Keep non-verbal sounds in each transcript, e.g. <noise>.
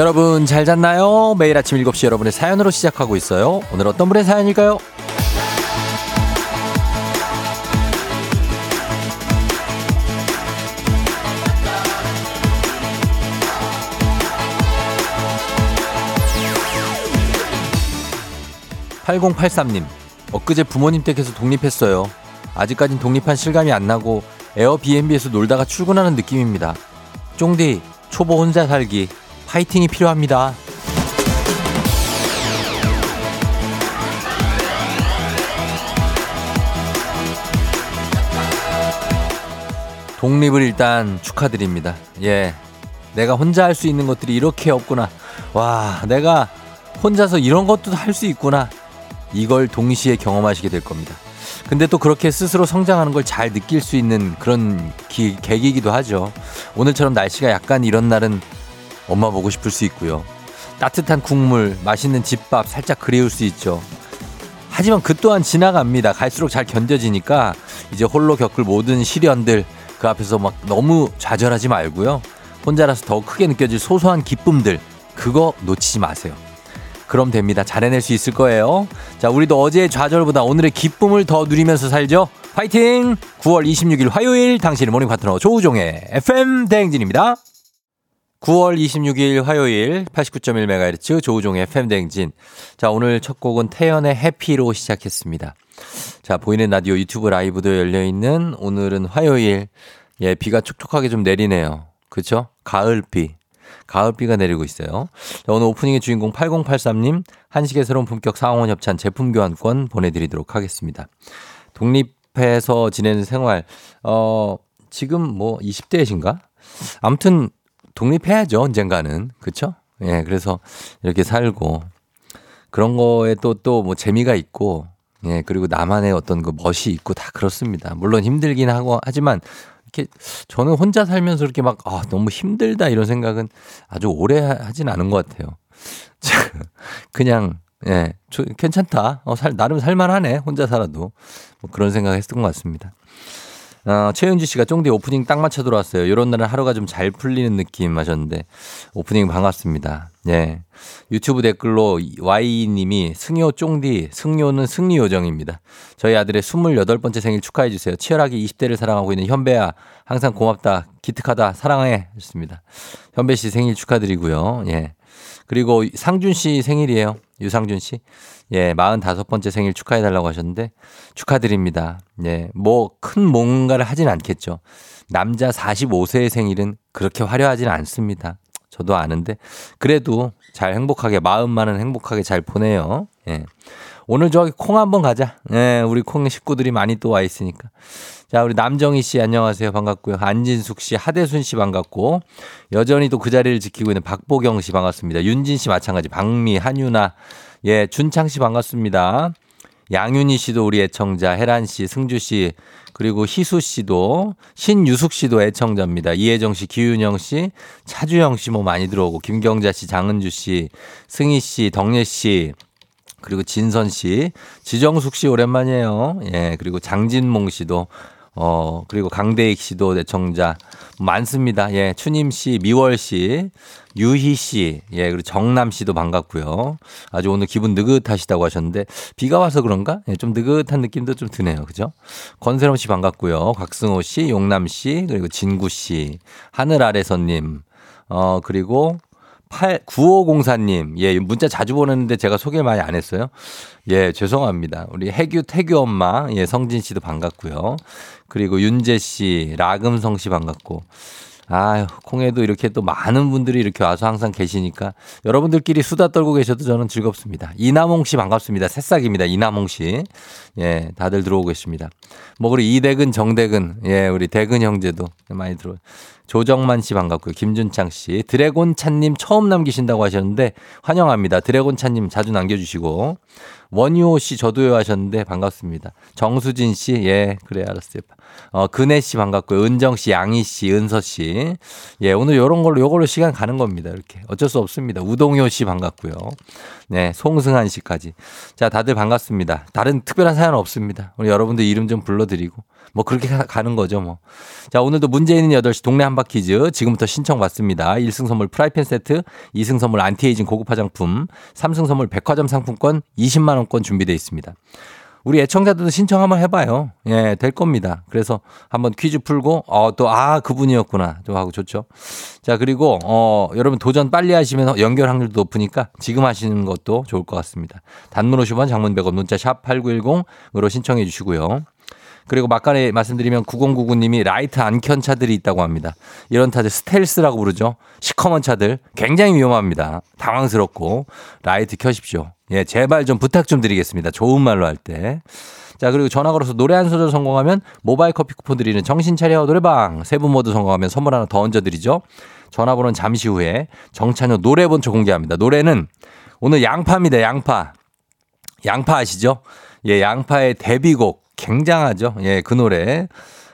여러분 잘 잤나요? 매일 아침 7시 여러분의 사연으로 시작하고 있어요. 오늘 어떤 분의 사연일까요? 8083님, 엊그제 부모님 댁에서 독립했어요. 아직까진 독립한 실감이 안 나고 에어비앤비에서 놀다가 출근하는 느낌입니다. 쫑디, 초보 혼자 살기, 파이팅이 필요합니다. 독립을 일단 축하드립니다. 예. 내가 혼자 할 수 있는 것들이 이렇게 없구나. 와, 내가 혼자서 이런 것도 할 수 있구나. 이걸 동시에 경험하시게 될 겁니다. 근데 또 그렇게 스스로 성장하는 걸 잘 느낄 수 있는 그런 기, 계기이기도 하죠. 오늘처럼 날씨가 약간 이런 날은 엄마 보고 싶을 수 있고요. 따뜻한 국물, 맛있는 집밥 살짝 그리울 수 있죠. 하지만 그 또한 지나갑니다. 갈수록 잘 견뎌지니까 이제 홀로 겪을 모든 시련들 그 앞에서 막 너무 좌절하지 말고요. 혼자라서 더 크게 느껴질 소소한 기쁨들 그거 놓치지 마세요. 그럼 됩니다. 잘 해낼 수 있을 거예요. 자, 우리도 어제의 좌절보다 오늘의 기쁨을 더 누리면서 살죠. 파이팅! 9월 26일 화요일 당신의 morning 파트너 조우종의 FM 대행진입니다. 9월 26일 화요일 89.1MHz 조우종의 FM 대행진. 자, 오늘 첫 곡은 태연의 Happy로 시작했습니다. 자, 보이는 라디오 유튜브 라이브도 열려 있는 오늘은 화요일. 예, 비가 촉촉하게 좀 내리네요. 그쵸? 가을비. 가을비가 내리고 있어요. 자, 오늘 오프닝의 주인공 8083님 한식의 새로운 품격 상원 협찬 제품 교환권 보내드리도록 하겠습니다. 독립해서 지내는 생활 어 지금 뭐 20대이신가? 아무튼 독립해야죠 언젠가는 그쵸? 예 그래서 이렇게 살고 그런 거에 또 또 뭐 재미가 있고 예 그리고 나만의 어떤 그 멋이 있고 다 그렇습니다. 물론 힘들긴 하고 하지만 이렇게 저는 혼자 살면서 이렇게 막 아, 너무 힘들다 이런 생각은 아주 오래 하진 않은 것 같아요. <laughs> 그냥 예, 저, 괜찮다. 어, 살, 나름 살만하네. 혼자 살아도. 뭐 그런 생각 했던 것 같습니다. 어, 최윤주 씨가 쫑디 오프닝 딱 맞춰 들어왔어요. 이런 날은 하루가 좀 잘 풀리는 느낌 하셨는데 오프닝 반갑습니다. 예. 유튜브 댓글로 Y님이 승효 쫑디, 승효는 승리 요정입니다. 저희 아들의 28번째 생일 축하해 주세요. 치열하게 20대를 사랑하고 있는 현배야. 항상 고맙다. 기특하다. 사랑해. 했습니다. 현배 씨 생일 축하드리고요. 예. 그리고 상준 씨 생일이에요. 유상준 씨. 예, 45번째 생일 축하해 달라고 하셨는데 축하드립니다. 예, 뭐 큰 뭔가를 하진 않겠죠. 남자 45세의 생일은 그렇게 화려하진 않습니다. 저도 아는데 그래도 잘 행복하게 마음만은 행복하게 잘 보내요. 예. 오늘 저기 콩 한번 가자. 예, 우리 콩 식구들이 많이 또 와 있으니까. 자, 우리 남정희 씨 안녕하세요. 반갑고요. 안진숙 씨, 하대순 씨 반갑고 여전히 또 그 자리를 지키고 있는 박보경 씨 반갑습니다. 윤진 씨 마찬가지. 박미, 한유나, 예, 준창 씨 반갑습니다. 양윤희 씨도 우리 애청자, 혜란 씨, 승주 씨, 그리고 희수 씨도, 신유숙 씨도 애청자입니다. 이혜정 씨, 기윤영 씨, 차주영 씨 뭐 많이 들어오고, 김경자 씨, 장은주 씨, 승희 씨, 덕예 씨, 그리고 진선 씨, 지정숙 씨 오랜만이에요. 예, 그리고 장진몽 씨도 어, 그리고 강대익 씨도 애청자 많습니다. 예, 추님 씨, 미월 씨, 유희 씨, 예, 그리고 정남 씨도 반갑고요. 아주 오늘 기분 느긋하시다고 하셨는데 비가 와서 그런가? 예, 좀 느긋한 느낌도 좀 드네요. 그죠? 권세롬 씨 반갑고요. 곽승호 씨, 용남 씨, 그리고 진구 씨, 하늘 아래서 님, 어, 그리고 8, 9504님, 예, 문자 자주 보냈는데 제가 소개 많이 안 했어요. 예, 죄송합니다. 우리 해규, 태규 엄마, 예, 성진 씨도 반갑고요. 그리고 윤재 씨, 라금성 씨 반갑고. 아유, 콩에도 이렇게 또 많은 분들이 이렇게 와서 항상 계시니까 여러분들끼리 수다 떨고 계셔도 저는 즐겁습니다. 이남홍 씨 반갑습니다. 새싹입니다. 이남홍 씨. 예, 다들 들어오고 계십니다. 뭐, 그리고 이대근, 정대근, 예, 우리 대근 형제도 많이 들어요. 조정만 씨 반갑고요. 김준창 씨. 드래곤 찬님 처음 남기신다고 하셨는데 환영합니다. 드래곤 찬님 자주 남겨주시고. 원유호 씨 저도요 하셨는데 반갑습니다. 정수진 씨, 예, 그래, 알았어요. 어, 근혜 씨 반갑고요. 은정 씨, 양희 씨, 은서 씨. 예, 오늘 요런 걸로, 요걸로 시간 가는 겁니다. 이렇게. 어쩔 수 없습니다. 우동효 씨 반갑고요. 네, 송승한 씨까지. 자, 다들 반갑습니다. 다른 특별한 사연 없습니다. 우리 여러분들 이름 좀 불러드리고. 뭐 그렇게 가, 는 거죠 뭐. 자 오늘도 문제 있는 8시 동네 한바퀴즈 지금부터 신청 받습니다. 1승 선물 프라이팬 세트, 2승 선물 안티에이징 고급 화장품, 3승 선물 백화점 상품권 20만 원권 준비되어 있습니다. 우리 애청자들도 신청 한번 해봐요. 예, 될 겁니다. 그래서 한번 퀴즈 풀고, 어, 또, 아, 그분이었구나. 좀 하고 좋죠. 자, 그리고, 어, 여러분 도전 빨리 하시면 연결 확률도 높으니까 지금 하시는 것도 좋을 것 같습니다. 단문 50원, 장문 100원, 문자 샵 8910으로 신청해 주시고요. 그리고 막간에 말씀드리면 9099님이 라이트 안 켠 차들이 있다고 합니다. 이런 차들 스텔스라고 부르죠. 시커먼 차들 굉장히 위험합니다. 당황스럽고 라이트 켜십시오. 예, 제발 좀 부탁 좀 드리겠습니다. 좋은 말로 할 때. 자, 그리고 전화 걸어서 노래 한 소절 성공하면 모바일 커피 쿠폰 드리는 정신 차려 노래방 세 분 모두 성공하면 선물 하나 더 얹어 드리죠. 전화번호는 잠시 후에 정찬효 노래 본초 공개합니다. 노래는 오늘 양파입니다. 양파. 양파 아시죠? 예, 양파의 데뷔곡 굉장하죠. 예, 그 노래.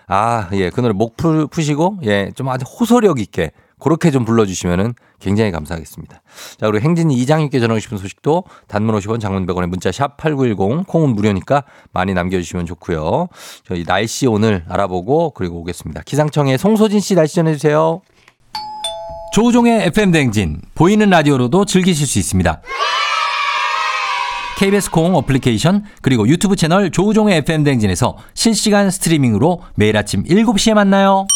아, 예, 그 노래 목 푸, 푸시고, 예, 좀 아주 호소력 있게 그렇게 좀 불러주시면은 굉장히 감사하겠습니다. 자, 그리고 댕진리 이장님께 전하고 싶은 소식도 단문 50원 장문 100원에 문자 샵 8910 콩은 무료니까 많이 남겨주시면 좋고요. 저희 날씨 오늘 알아보고 그리고 오겠습니다. 기상청에 송소진 씨 날씨 전해주세요. 조우종의 FM 댕진 보이는 라디오로도 즐기실 수 있습니다. KBS 콩 어플리케이션 그리고 유튜브 채널 조우종의 FM 댕진에서 실시간 스트리밍으로 매일 아침 7시에 만나요.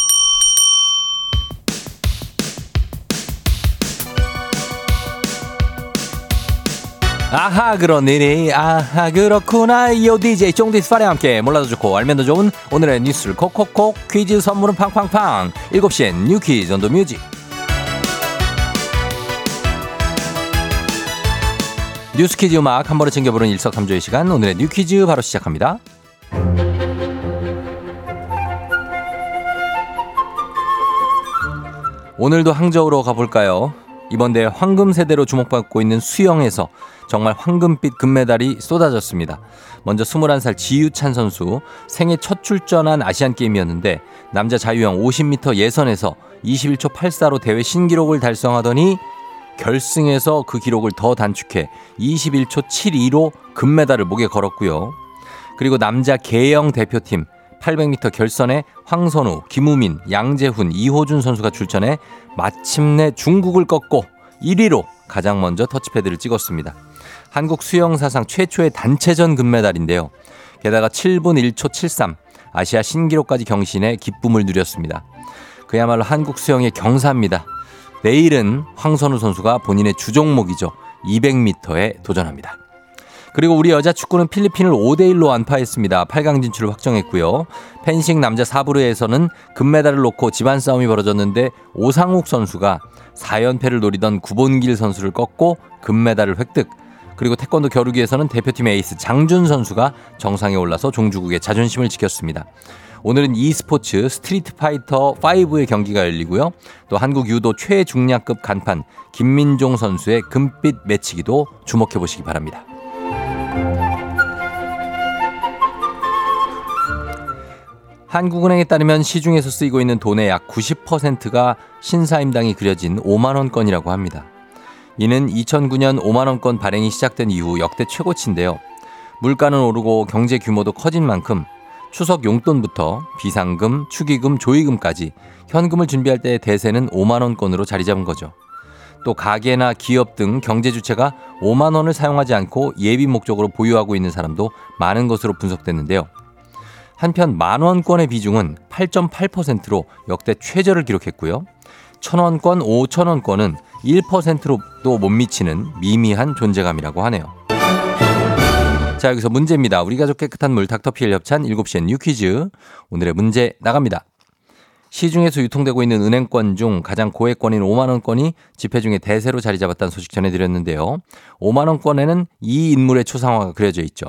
아하 그런 일이 아하 그렇구나. 요 DJ 쫑디스 파리와 함께 몰라도 좋고 알면 더 좋은 오늘의 뉴스를 콕콕콕 퀴즈 선물은 팡팡팡. 7시엔 뉴 퀴즈 on the music. 뉴스 퀴즈 음악 한 번에 챙겨보는 일석삼조의 시간. 오늘의 뉴 퀴즈 바로 시작합니다. 오늘도 항저우로 가볼까요? 이번 대회 황금 세대로 주목받고 있는 수영에서 정말 황금빛 금메달이 쏟아졌습니다. 먼저 21살 지유찬 선수 생애 첫 출전한 아시안 게임이었는데 남자 자유형 50m 예선에서 21초 84로 대회 신기록을 달성하더니 결승에서 그 기록을 더 단축해 21초 72로 금메달을 목에 걸었고요. 그리고 남자 개영 대표팀 800m 결선에 황선우, 김우민, 양재훈, 이호준 선수가 출전해 마침내 중국을 꺾고 1위로 가장 먼저 터치패드를 찍었습니다. 한국 수영 사상 최초의 단체전 금메달인데요. 게다가 7분 1초 73 아시아 신기록까지 경신해 기쁨을 누렸습니다. 그야말로 한국 수영의 경사입니다. 내일은 황선우 선수가 본인의 주종목이죠. 200m에 도전합니다. 그리고 우리 여자 축구는 필리핀을 5대1로 안파했습니다. 8강 진출을 확정했고요. 펜싱 남자 사브르에서는 금메달을 놓고 집안 싸움이 벌어졌는데 오상욱 선수가 4연패를 노리던 구본길 선수를 꺾고 금메달을 획득. 그리고 태권도 겨루기에서는 대표팀 에이스 장준 선수가 정상에 올라서 종주국의 자존심을 지켰습니다. 오늘은 e스포츠 스트리트 파이터 5의 경기가 열리고요. 또 한국 유도 최중량급 간판 김민종 선수의 금빛 매치기도 주목해 보시기 바랍니다. 한국은행에 따르면 시중에서 쓰이고 있는 돈의 약 90%가 신사임당이 그려진 5만 원권이라고 합니다. 이는 2009년 5만원권 발행이 시작된 이후 역대 최고치인데요. 물가는 오르고 경제 규모도 커진 만큼 추석 용돈부터 비상금, 축의금, 조의금까지 현금을 준비할 때의 대세는 5만원권으로 자리 잡은 거죠. 또 가게나 기업 등 경제 주체가 5만 원을 사용하지 않고 예비 목적으로 보유하고 있는 사람도 많은 것으로 분석됐는데요. 한편 만 원권의 비중은 8.8%로 역대 최저를 기록했고요. 천 원권, 오천 원권은 1%로도 못 미치는 미미한 존재감이라고 하네요. 자, 여기서 문제입니다. 우리 가족 깨끗한 물 닥터피엘 협찬 7시엔 뉴 퀴즈. 오늘의 문제 나갑니다. 시중에서 유통되고 있는 은행권 중 가장 고액권인 5만원권이 지폐 중에 대세로 자리 잡았다는 소식 전해드렸는데요. 5만원권에는 이 인물의 초상화가 그려져 있죠.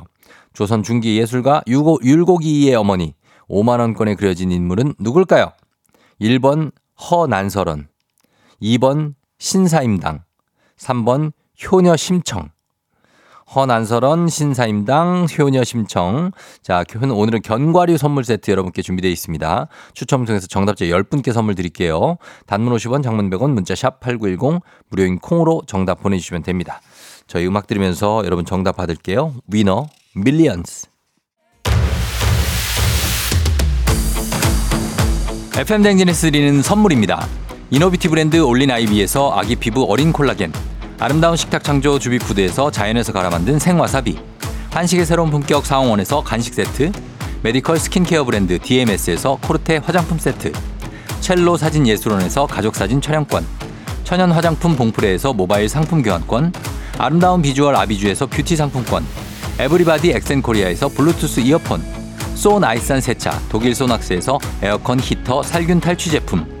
조선 중기 예술가 유고, 율곡이의 어머니 5만원권에 그려진 인물은 누굴까요? 1번 허난설원 2번 신사임당 3번 효녀심청 허난설원 신사임당 효녀 심청. 자, 오늘은 견과류 선물 세트 여러분께 준비되어 있습니다. 추첨 통해서 정답자 10분께 선물 드릴게요. 단문 50원, 장문 100원, 문자 샵 8910 무료인 콩으로 정답 보내주시면 됩니다. 저희 음악 들으면서 여러분 정답 받을게요. 위너 밀리언스. FM 댕진에서 드리는 선물입니다. 이노비티 브랜드 올린 아이비에서 아기 피부 어린 콜라겐. 아름다운 식탁 창조 주비푸드에서 자연에서 갈아 만든 생와사비. 한식의 새로운 품격 사홍원에서 간식 세트. 메디컬 스킨케어 브랜드 DMS에서 코르테 화장품 세트. 첼로 사진 예술원에서 가족 사진 촬영권. 천연 화장품 봉프레에서 모바일 상품 교환권. 아름다운 비주얼 아비주에서 뷰티 상품권. 에브리바디 엑센코리아에서 블루투스 이어폰. 소 나이산 세차 독일 소낙스에서 에어컨 히터 살균 탈취 제품.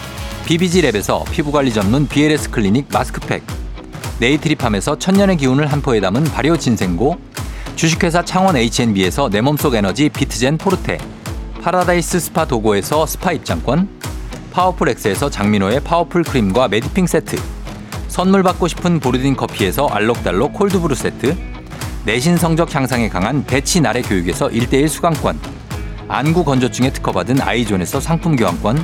BBG랩에서 피부관리 전문 BLS 클리닉 마스크팩. 네이트리팜에서 천년의 기운을 한 포에 담은 발효 진생고. 주식회사 창원 H&B에서 내 몸속 에너지 비트젠 포르테. 파라다이스 스파 도고에서 스파 입장권. 파워풀 엑스에서 장민호의 파워풀 크림과 메디핑 세트. 선물 받고 싶은 보르딘 커피에서 알록달록 콜드브루 세트. 내신 성적 향상에 강한 배치 나래 교육에서 1대1 수강권. 안구 건조증에 특허받은 아이존에서 상품 교환권.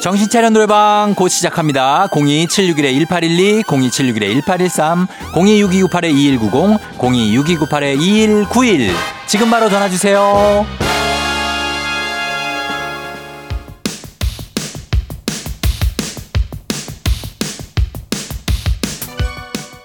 정신차려 노래방 곧 시작합니다. 02761-1812, 02761-1813, 026298-2190, 026298-2191. 지금 바로 전화주세요.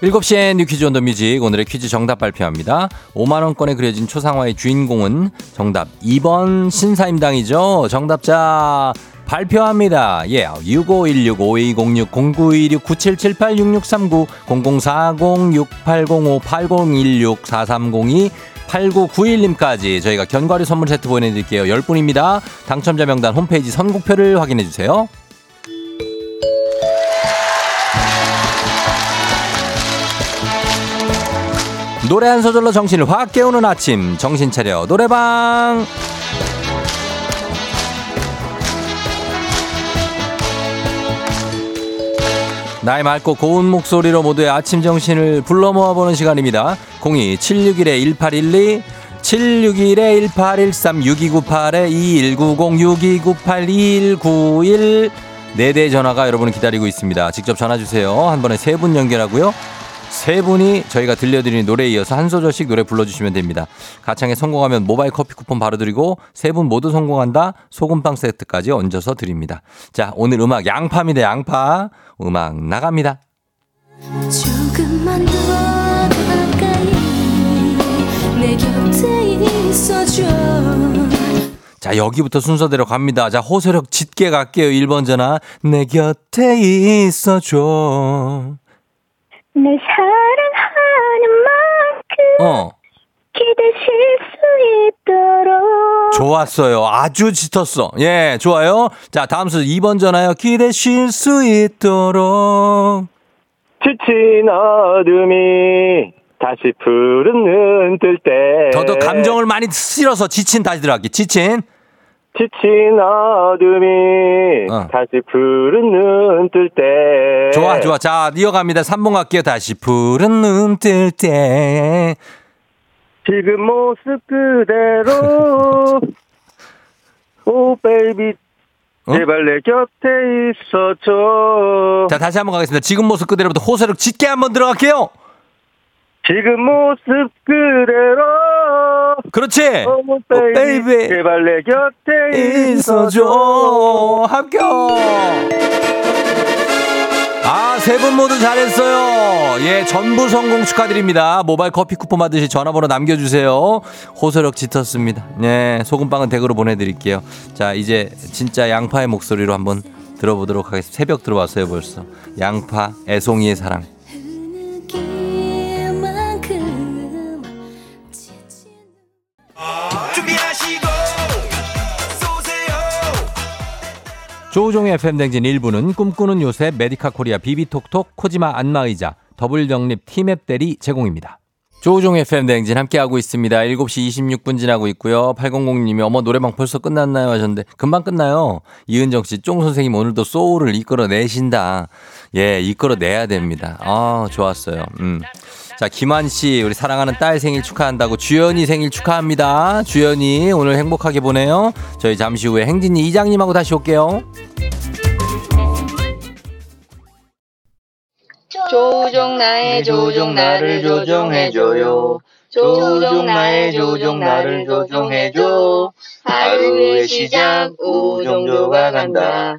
7시에 뉴 퀴즈 on the music 오늘의 퀴즈 정답 발표합니다. 5만 원권에 그려진 초상화의 주인공은 정답 2번 신사임당이죠. 정답자 발표합니다. 예, 예. 6516-5206-0926-9778-6639 0040-6805-8016-4302 8991님까지 저희가 견과류 선물 세트 보내드릴게요. 10분입니다. 당첨자 명단 홈페이지 선곡표를 확인해주세요. 노래 한 소절로 정신을 확 깨우는 아침 정신 차려 노래방 나의 맑고 고운 목소리로 모두의 아침 정신을 불러 모아보는 시간입니다. 02-761-1812 761-1813-6298-2190-6298-2191 네대 전화가 여러분을 기다리고 있습니다. 직접 전화 주세요. 한 번에 세 분 연결하고요. 세 분이 저희가 들려드리는 노래에 이어서 한 소절씩 노래 불러주시면 됩니다. 가창에 성공하면 모바일 커피 쿠폰 바로 드리고 세 분 모두 성공한다 소금빵 세트까지 얹어서 드립니다. 자 오늘 음악 양파입니다. 양파 음악 나갑니다. 조금만 더 가까이 내 곁에 있어줘 자, 여기부터 순서대로 갑니다. 자, 호소력 짙게 갈게요. 1번 전화. 내 곁에 있어줘. 내 사랑하는 만큼 어. 기대실 수 있도록 좋았어요. 아주 짙었어. 예, 좋아요. 자, 다음 순서 2번 전화요. 기대실 수 있도록 지친 어둠이 다시 푸른 눈 뜰 때. 더더 감정을 많이 실어서 지친 다시 들어갈게. 지친. 지친 어둠이 어. 다시 푸른 눈 뜰 때. 좋아, 좋아. 자, 이어갑니다. 3번 갈게요. 다시 푸른 눈 뜰 때. 지금 모습 그대로. <laughs> oh, baby. 어? 제발 내 곁에 있어줘. 자, 다시 한번 가겠습니다. 지금 모습 그대로부터 호소력 짙게 한번 들어갈게요. 지금 모습 그대로 그렇지 어, 베이비 제발 내 곁에 있어줘 합격 아, 세 분 모두 잘했어요. 예, 전부 성공 축하드립니다. 모바일 커피 쿠폰 받으실 전화번호 남겨주세요. 호소력 짙었습니다. 예, 소금빵은 댁으로 보내드릴게요. 자, 이제 진짜 양파의 목소리로 한번 들어보도록 하겠습니다. 새벽 들어왔어요, 벌써. 양파, 애송이의 사랑. 조우종의 FM댕진 1부는 꿈꾸는 요새 메디카 코리아 비비톡톡 코지마 안마의자 더블정립 티맵 대리 제공입니다. 조우종 FM 댕진 함께하고 있습니다. 7시 26분 지나고 있고요. 800님이 어머 노래방 벌써 끝났나요 하셨는데 금방 끝나요. 이은정 씨, 쫑 선생님 오늘도 소울을 이끌어 내신다. 예, 이끌어 내야 됩니다. 아, 좋았어요. 음. 자, 김한 씨, 우리 사랑하는 딸 생일 축하한다고 주연이 생일 축하합니다. 주연이 오늘 행복하게 보내요. 저희 잠시 후에 행진이 이장님하고 다시 올게요. 조종 나의 조종 나를 조종해줘요. 조종 나의 조종 나를 조종해줘. 하루의 시작 우정조가 간다.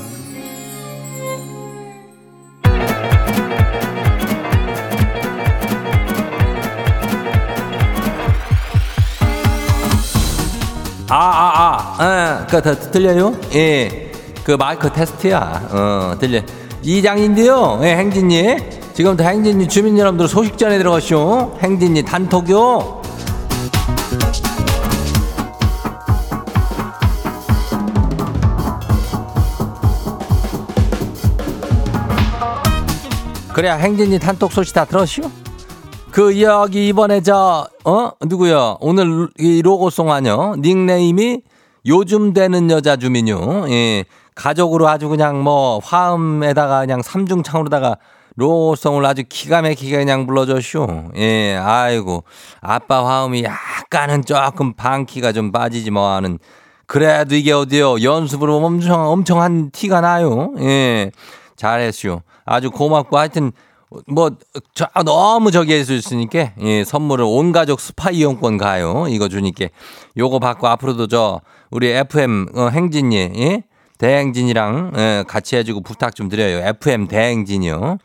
아, 아, 아, 예, 그, 더, 들려요? 예. 그 마이크 테스트야. 어, 들려. 이장인데요. 예, 행진이. 지금부터 행진이 주민 여러분들 소식 전해 들어가시오. 행진이 단톡요. 그래야 행진이 단톡 소식 다 들었슈? 그 여기 이번에 저 어 누구요? 오늘 이 로고송 아뇨? 닉네임이 요즘 되는 여자 주민요. 예. 가족으로 아주 그냥 뭐 화음에다가 그냥 삼중창으로다가 로고송을 아주 기가 막히게 그냥 불러줬쇼. 예. 아이고. 아빠 화음이 약간은 조금 반키가 좀 빠지지 뭐 하는 그래도 이게 어디요? 연습으로 엄청 엄청 한 티가 나요. 예. 잘했쇼. 아주 고맙고 하여튼 뭐, 저, 너무 저기 해주시니까, 예, 선물을 온 가족 스파 이용권 가요. 이거 주니까. 요거 받고 앞으로도 저, 우리 FM, 어, 행진이, 예? 대행진이랑, 예, 같이 해주고 부탁 좀 드려요. FM 대행진이요.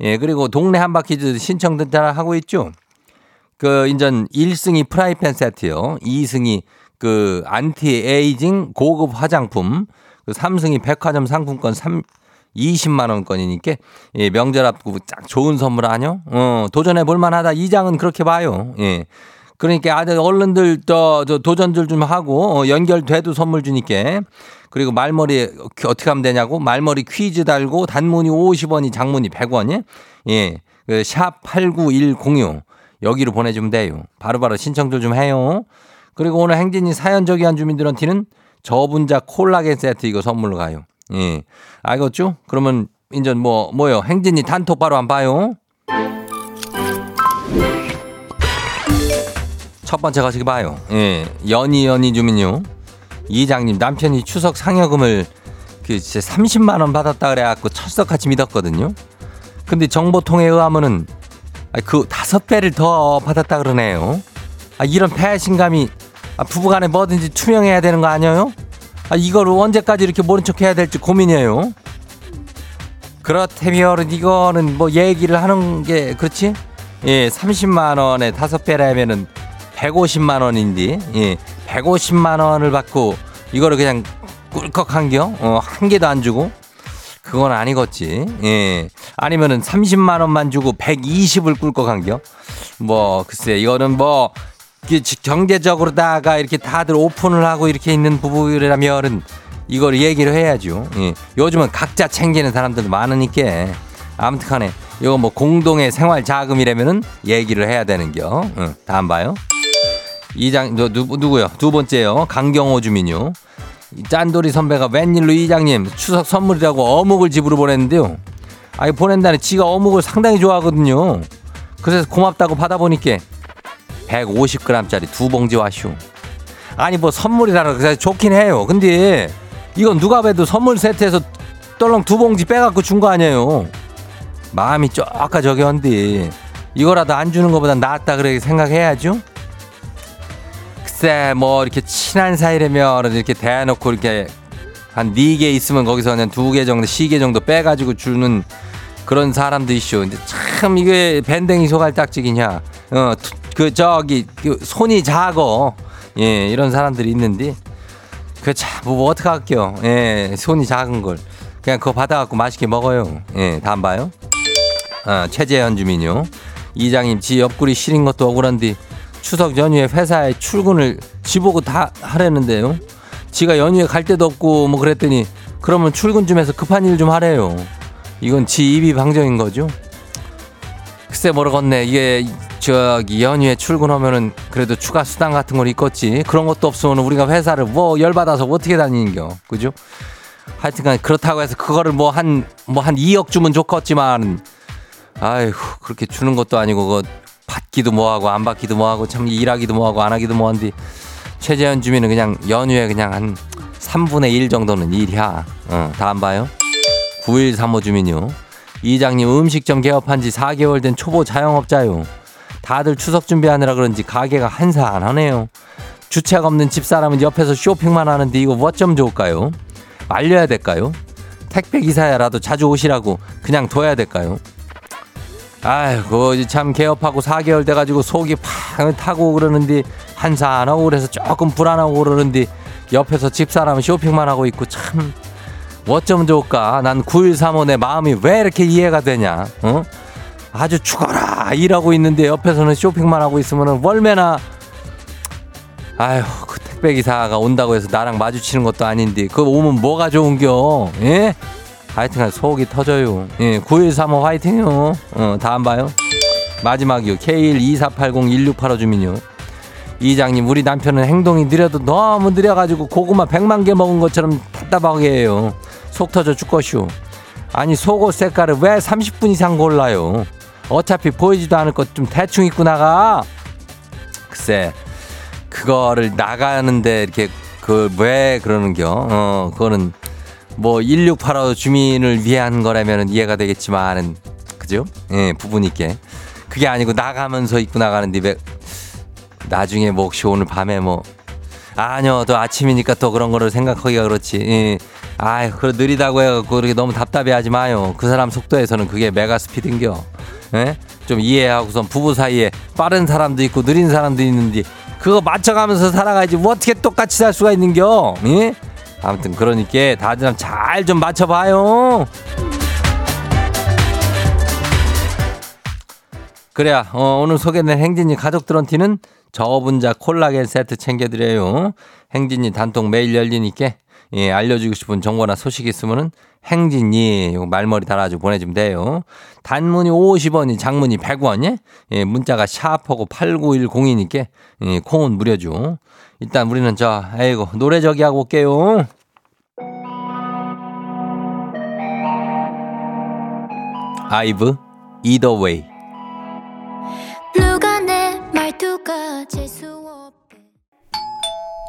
예, 그리고 동네 한바퀴즈 신청들 다 하고 있죠? 그, 인전 1승이 프라이팬 세트요. 2승이 그, 안티 에이징 고급 화장품. 그 3승이 백화점 상품권 3, 20만 원권이니까 예, 명절 앞두고 딱 좋은 선물 아뇨? 어, 도전해 볼 만하다. 이 장은 그렇게 봐요. 예. 그러니까 아들 얼른들 또, 저 도전들 좀 하고 어, 연결돼도 선물 주니까 그리고 말머리 어떻게 하면 되냐고 말머리 퀴즈 달고 단문이 50원이 장문이 100원이 예. 그 샵 8910 여기로 보내주면 돼요. 바로 바로 신청들 좀 해요. 그리고 오늘 행진이 사연 저기한 주민들한테는 저분자 콜라겐 세트 이거 선물로 가요. 예. 알겠죠? 그러면 인전 뭐 뭐요? 행진이 단톡 바로 안 봐요. 첫 번째 가시기 봐요. 예. 연희 연희 주민요. 이장님 남편이 추석 상여금을 그 진짜 30만 원 받았다 그래 갖고 철석같이 믿었거든요. 근데 정보통에 의하면은 아, 그 다섯 배를 더 받았다 그러네요. 아, 이런 배신감이 아, 부부간에 뭐든지 투명해야 되는 거 아니에요? 아, 이걸 언제까지 이렇게 모른 척 해야 될지 고민이에요. 그렇다면 이거는 뭐 얘기를 하는 게 그렇지? 예, 30만 원에 다섯 배라면은 150만 원인데, 예, 150만 원을 받고 이거를 그냥 꿀꺽 한겨? 어, 한 개도 안 주고? 그건 아니겠지. 예. 아니면은 30만 원만 주고 120을 꿀꺽 한겨? 뭐, 글쎄, 이거는 뭐, 경제적으로다가 이렇게 다들 오픈을 하고 이렇게 있는 부부라면은 이걸 얘기를 해야죠. 예. 요즘은 각자 챙기는 사람들도 많으니까 아무튼 간에 이거 뭐 공동의 생활 자금이라면은 얘기를 해야 되는겨. 응, 다음 봐요. 이장 너 누, 누구요? 두 번째요. 강경호 주민요. 짠돌이 선배가 웬일로 이장님 추석 선물이라고 어묵을 집으로 보냈는데요. 아이 보낸다는 지가 어묵을 상당히 좋아하거든요. 그래서 고맙다고 받아보니까 150g짜리 두 봉지 와쇼. 아니 뭐 선물이라는 거 좋긴 해요. 근데 이건 누가 봐도 선물 세트에서 떨렁 두 봉지 빼갖고 준 거 아니에요. 마음이 쪼까 저기 한데 이거라도 안 주는 것보다 낫다 그래 생각해야죠. 글쎄 뭐 이렇게 친한 사이라면 이렇게 대놓고 이렇게 한 네 개 있으면 거기서 그냥 두 개 정도, 시 개 정도 빼가지고 주는 그런 사람도 있쇼. 근데 참 이게 밴댕이 소갈딱지기냐. 어, 그 저기 그 손이 작어. 예, 이런 사람들이 있는데 그참뭐 어떻게 할게요. 예, 손이 작은 걸 그냥 그거 받아갖고 맛있게 먹어요. 예, 다음 봐요. 아, 최재현 주민요. 이장님 지 옆구리 시린 것도 억울한데 추석 연휴에 회사에 출근을 지보고 다 하려는데요. 지가 연휴에 갈 데도 없고 뭐 그랬더니 그러면 출근 좀 해서 급한 일 좀 하래요. 이건 지 입이 방정인 거죠. 글쎄 모르겠네. 이게 저기 연휴에 출근하면은 그래도 추가 수당 같은 걸 있겠지. 그런 것도 없으면 우리가 회사를 뭐 열받아서 어떻게 다니는겨. 그죠? 하여튼간 그렇다고 해서 그거를 뭐 한 뭐 한 2억 주면 좋겠지만 아이고 그렇게 주는 것도 아니고 그거 받기도 뭐하고 안 받기도 뭐하고 참 일하기도 뭐하고 안 하기도 뭐한데 최재현 주민은 그냥 연휴에 그냥 한 3분의 1 정도는 일이야. 어, 다 안 봐요? 9135 주민요. 이장님 음식점 개업한 지 4개월 된 초보 자영업자요. 다들 추석 준비하느라 그런지 가게가 한산하네요. 주책 없는 집사람은 옆에서 쇼핑만 하는데 이거 뭐 좀 좋을까요? 말려야 될까요? 택배 기사야라도 자주 오시라고 그냥 둬야 될까요? 아이고 참 개업하고 4개월 돼가지고 속이 팍 타고 그러는데 한산하고 그래서 조금 불안하고 그러는데 옆에서 집사람은 쇼핑만 하고 있고 참 어쩌면 좋을까 난 9135내 마음이 왜 이렇게 이해가 되냐 어? 아주 죽어라 일하고 있는데 옆에서는 쇼핑만 하고 있으면 월매나. 아휴 그 택배 기사가 온다고 해서 나랑 마주치는 것도 아닌데 그거 오면 뭐가 좋은겨? 예? 하여튼간 속이 터져요. 예, 9135 화이팅요. 어, 다음 봐요. 마지막이요. K124801685 주민요. 이장님 우리 남편은 행동이 느려도 너무 느려가지고 고구마 100만 개 먹은 것처럼 답답하게 해요. 속 터져 죽겠슈 아니 속옷 색깔을 왜 30분 이상 골라요 어차피 보이지도 않을 것 좀 대충 입고 나가. 글쎄 그거를 나가는데 이렇게 그 왜 그러는겨? 어 그거는 뭐 1685 주민을 위한 거라면 이해가 되겠지만은 그죠? 예 부분 있게 그게 아니고 나가면서 입고 나가는데 왜 나중에 뭐 혹시 오늘 밤에 뭐 아니요 또 아침이니까 또 그런 거를 생각하기가 그렇지. 예. 아유 그 느리다고 해갖고 그렇게 너무 답답해하지 마요. 그 사람 속도에서는 그게 메가 스피드인겨 예? 좀 이해하고선 부부 사이에 빠른 사람도 있고 느린 사람도 있는데 그거 맞춰가면서 살아가야지 뭐 어떻게 똑같이 살 수가 있는겨 예? 아무튼 그러니까 다들 잘 좀 맞춰봐요 그래야 어, 오늘 소개된 행진이 가족들한테는 저분자 콜라겐 세트 챙겨드려요. 행진이 단통 매일 열리니까 예, 알려주고 싶은 정보나 소식 있으면은 행진이 요 말머리 달아주고 보내주면 돼요. 단문이 50원이 장문이 100원이 예, 문자가 샤프하고 8910이니까 예, 콩은 무료죠. 일단 우리는 저 아이고 노래 저기 하고 올게요. 아이브 Way 누가 내 말투가 재수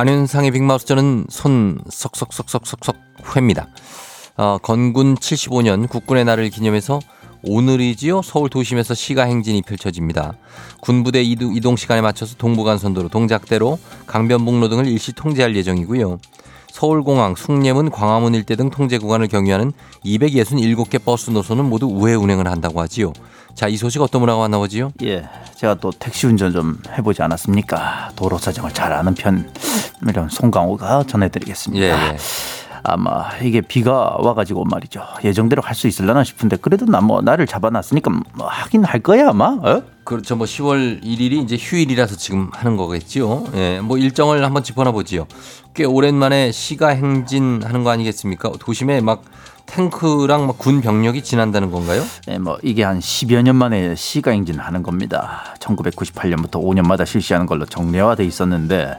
안윤상의 빅마우스 저는 손 석석석석석석 회입니다. 어, 건군 75년 국군의 날을 기념해서 오늘이지요 서울 도심에서 시가 행진이 펼쳐집니다. 군부대 이동 시간에 맞춰서 동부간선도로 동작대로 강변북로 등을 일시 통제할 예정이고요. 서울공항, 숭례문, 광화문 일대 등 통제 구간을 경유하는 267개 버스 노선은 모두 우회 운행을 한다고 하지요. 자, 이 소식 어떤 분하고 만나보지요? 예, 제가 또 택시 운전 좀 해보지 않았습니까? 도로 사정을 잘 아는 편 이런 송강호가 전해드리겠습니다. 예, 예. 아마 이게 비가 와가지고 말이죠. 예정대로 할 수 있을려나 싶은데 그래도 나뭐 나를 잡아놨으니까 뭐 하긴 할 거야 아마. 어? 그렇죠. 뭐 10월 1일이 이제 휴일이라서 지금 하는 거겠지요. 예, 뭐 일정을 한번 짚어나 보지요. 꽤 오랜만에 시가 행진하는 거 아니겠습니까? 도심에 막 탱크랑 막 군 병력이 지난다는 건가요? 예, 뭐 이게 한 10여 년 만에 시가 행진을 하는 겁니다. 1998년부터 5년마다 실시하는 걸로 정례화돼 있었는데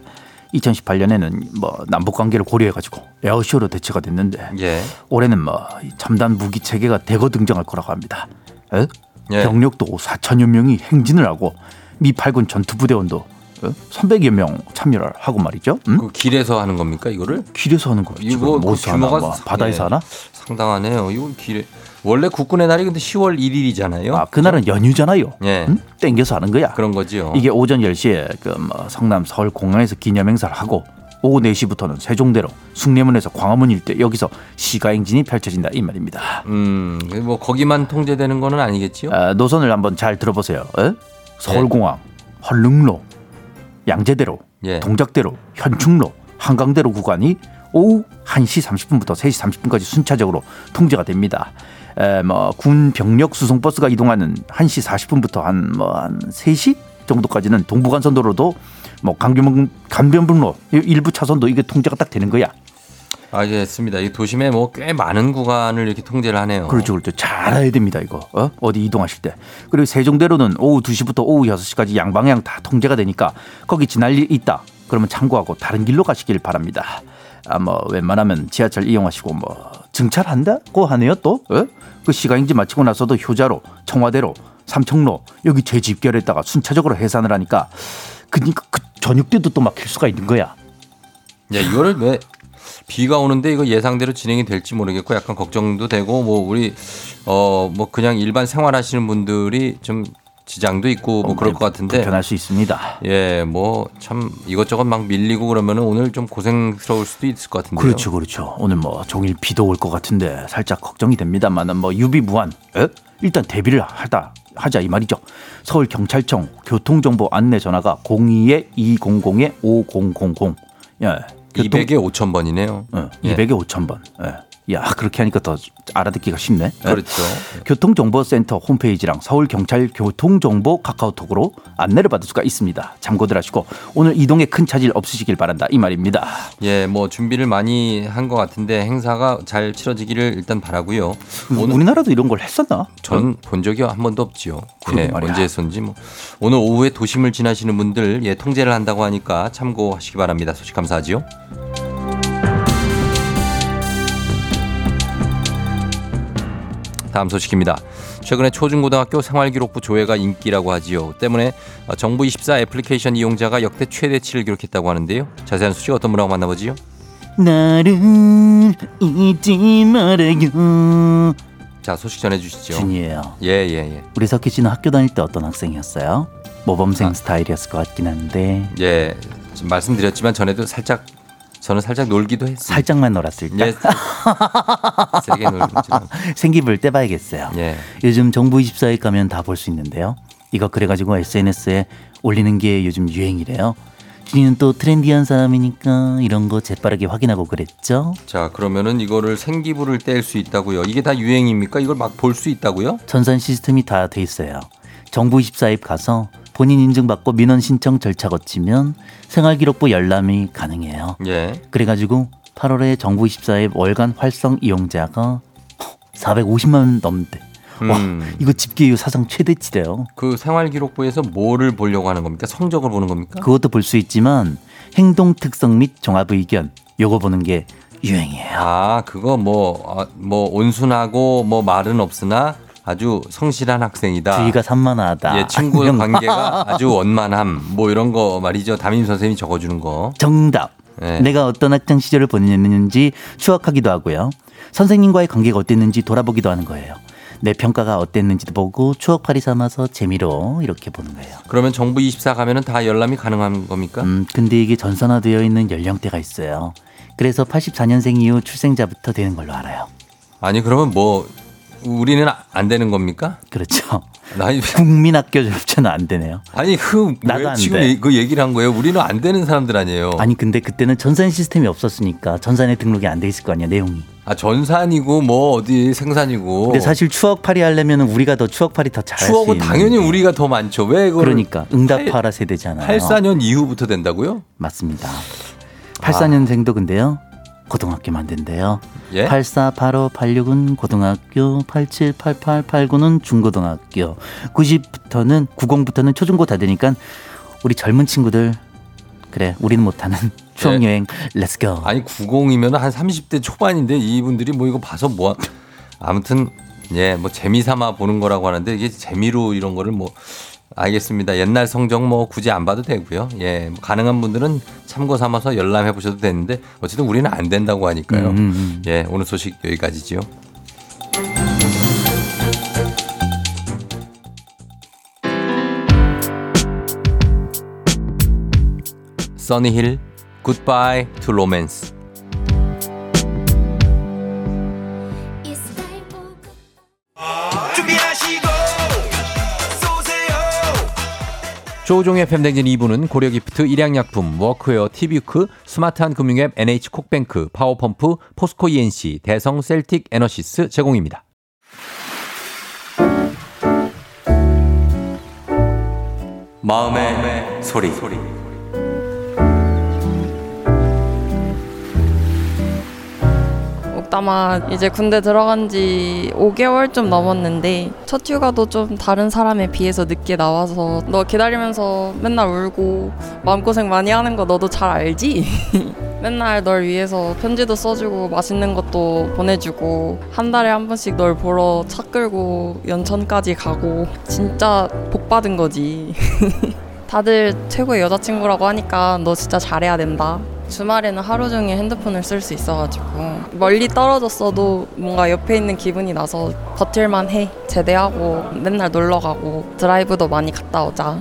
2018년에는 뭐 남북 관계를 고려해 가지고 에어쇼로 대체가 됐는데 예. 올해는 뭐이 첨단 무기 체계가 대거 등장할 거라고 합니다. 에? 예. 병력도 4천여 명이 행진을 하고 미 8군 전투부대원도 에? 300여 명 참여를 하고 말이죠. 음? 그 길에서 하는 겁니까 이거를? 길에서 하는 거 이거 그 하나? 규모가 뭐 바다에서 예. 하나? 상당하네요. 이거 길에 원래 국군의 날이 근데 10월 1일이잖아요. 아 그날은 연휴잖아요. 예. 음? 땡겨서 하는 거야. 그런 거지요. 이게 오전 10시에 그 뭐 성남 서울 공항에서 기념 행사를 하고 오후 4시부터는 세종대로 숭례문에서 광화문 일대 여기서 시가 행진이 펼쳐진다 이 말입니다. 음, 뭐 거기만 통제되는 거는 아니겠지요? 아, 노선을 한번 잘 들어보세요. 에? 서울공항, 한릉로, 양재대로, 예. 동작대로, 현충로, 한강대로 구간이 오후 1시 30분부터 3시 30분까지 순차적으로 통제가 됩니다. 에, 뭐, 군 병력 수송 버스가 이동하는 1시 40분부터 한, 뭐, 한 3시 정도까지는 동부간선도로도 뭐, 강변북, 강변북로 일부 차선도 이게 통제가 딱 되는 거야. 알겠습니다. 이 도심에 뭐 꽤 많은 구간을 이렇게 통제를 하네요. 그렇죠, 그렇죠. 잘 알아야 됩니다, 이거. 어? 어디 이동하실 때. 그리고 세종대로는 오후 2시부터 오후 6시까지 양방향 다 통제가 되니까 거기 지날 일 있다. 그러면 참고하고 다른 길로 가시길 바랍니다. 아, 뭐, 웬만하면 지하철 이용하시고 뭐, 증찰한다고 하네요, 또. 어? 그 시가행진 마치고 나서도 효자로, 청와대로, 삼청로, 여기 제 집결했다가 순차적으로 해산을 하니까 그니까 그 저녁 때도 또 막힐 수가 있는 거야. 야, 이거를 왜 비가 오는데 이거 예상대로 진행이 될지 모르겠고 약간 걱정도 되고 뭐 우리 어 뭐 그냥 일반 생활하시는 분들이 좀 지장도 있고 뭐 그럴 것 같은데 불편할 수 있습니다. 예, 뭐 참 이것저것 막 밀리고 그러면은 오늘 좀 고생스러울 수도 있을 것 같은데요. 그렇죠, 그렇죠. 오늘 뭐 종일 비도 올 것 같은데 살짝 걱정이 됩니다만은 뭐 유비 무한. 에? 일단 대비를 하다 하자 이 말이죠. 서울 경찰청 교통정보 안내 전화가 02에 200에 5000. 예. 교통 200에 5천 번이네요. 어, 예. 200에 5천 번. 예. 야 그렇게 하니까 더 알아듣기가 쉽네. 예. 그렇죠. 교통정보센터 홈페이지랑 서울경찰 교통정보 카카오톡으로 안내를 받을 수가 있습니다. 참고들 하시고 오늘 이동에 큰 차질 없으시길 바란다 이 말입니다. 예, 뭐 준비를 많이 한 것 같은데 행사가 잘 치러지기를 일단 바라고요. 오늘 우리나라도 이런 걸 했었나? 저는 본 적이 한 번도 없지요. 예, 말이야. 언제 했었는지 뭐 오늘 오후에 도심을 지나시는 분들 예 통제를 한다고 하니까 참고하시기 바랍니다. 소식 감사하지요. 다음 소식입니다. 최근에 초중고등학교 생활기록부 조회가 인기라고 하지요. 때문에 정부 24 애플리케이션 이용자가 역대 최대치를 기록했다고 하는데요. 자세한 소식 어떤 분하고 만나보지요? 나를 잊지 말아요. 자 소식 전해주시죠. 준이에요. 예예 예. 우리 석희 씨는 학교 다닐 때 어떤 학생이었어요? 모범생 아. 스타일이었을 것 같긴 한데 예, 지금 말씀드렸지만 전에도 살짝 저는 살짝 놀기도 했습니다. 살짝만 놀았을 때 예, <laughs> 세게 놀지는. 생기부를 떼봐야겠어요. 예, 요즘 정부 24에 가면 다 볼 수 있는데요. 이거 그래가지고 SNS에 올리는 게 요즘 유행이래요. 준이는 또 트렌디한 사람이니까 이런 거 재빠르게 확인하고 그랬죠? 자 그러면은 이거를 생기부를 뗄 수 있다고요. 이게 다 유행입니까? 이걸 막 볼 수 있다고요? 전산 시스템이 다 돼 있어요. 정부 24앱 가서 본인 인증받고 민원 신청 절차 거치면 생활기록부 열람이 가능해요. 예, 그래가지고 8월에 정부 24앱 월간 활성 이용자가 450만 넘대. 와 음. 이거 집계유 사상 최대치래요. 그 생활기록부에서 뭐를 보려고 하는 겁니까? 성적을 보는 겁니까? 그것도 볼 수 있지만 행동 특성 및 종합 의견 요거 보는 게 유행이에요. 아 그거 뭐 어, 뭐 온순하고 뭐 말은 없으나 아주 성실한 학생이다. 주의가 산만하다. 예, 친구. 관계가 <laughs> 아주 원만함. 뭐 이런 거 말이죠. 담임 선생님이 적어주는 거. 정답. 예. 내가 어떤 학창 시절을 보냈는지 추억하기도 하고요. 선생님과의 관계가 어땠는지 돌아보기도 하는 거예요. 내 평가가 어땠는지도 보고 추억팔이 삼아서 재미로 이렇게 보는 거예요. 그러면 정부 24 가면은 다 열람이 가능한 겁니까? 음, 근데 이게 전산화되어 있는 연령대가 있어요. 그래서 84년생 이후 출생자부터 되는 걸로 알아요. 아니 그러면 뭐 우리는 아- 안 되는 겁니까? 그렇죠. 나이 국민학교 졸업자는 안 되네요. 아니 그 나도 지금 그 얘기를 한 거예요? 우리는 안 되는 사람들 아니에요. 아니 근데 그때는 전산 시스템이 없었으니까 전산에 등록이 안 돼 있을 거 아니야 내용이. 아 전산이고 뭐 어디 생산이고. 근데 사실 추억팔이 하려면 우리가 더 추억팔이 더 잘할 수 추억은. 당연히 우리가 더 많죠. 왜 그러니까 응답하라 세대잖아요. 84년 이후부터 된다고요? 맞습니다. 84년생도 근데요. 고등학교 만든대요. 예? 84, 85, 86은 고등학교, 87, 88, 89는 중고등학교, 90부터는 90부터는 초중고 다 되니까 우리 젊은 친구들 그래 우리는 못하는 <laughs> 추억 여행 Let's go 아니 90이면 한 30대 초반인데 이분들이 뭐 이거 봐서 뭐 아무튼 예 뭐 재미 삼아 보는 거라고 하는데 이게 재미로 이런 거를 뭐 알겠습니다. 옛날 성적 뭐 굳이 안 봐도 되고요. 예, 뭐 가능한 분들은 참고 삼아서 열람해 보셔도 되는데 어쨌든 우리는 안 된다고 하니까요. 음, 음. 예, 오늘 소식 여기까지지요. 써니힐 Goodbye To Romance 조우종의 FM댕진 2부는 고려기프트 일양약품 워크웨어 티뷰크 스마트한 금융앱 NH콕뱅크 파워펌프 포스코 ENC 대성 셀틱 에너시스 제공입니다. 마음의, 소리. 옥 담아 이제 군대 들어간 지 5개월 좀 넘었는데 첫 휴가도 좀 다른 사람에 비해서 늦게 나와서 너 기다리면서 맨날 울고 마음고생 많이 하는 거 너도 잘 알지? <laughs> 맨날 널 위해서 편지도 써주고 맛있는 것도 보내주고 한 달에 한 번씩 널 보러 차 끌고 연천까지 가고 진짜 복 받은 거지. <laughs> 다들 최고의 여자친구라고 하니까 너 진짜 잘해야 된다. 주말에는 하루 종일 핸드폰을 쓸 수 있어가지고 멀리 떨어졌어도 뭔가 옆에 있는 기분이 나서 버틸만 해. 제대하고 맨날 놀러 가고 드라이브도 많이 갔다 오자.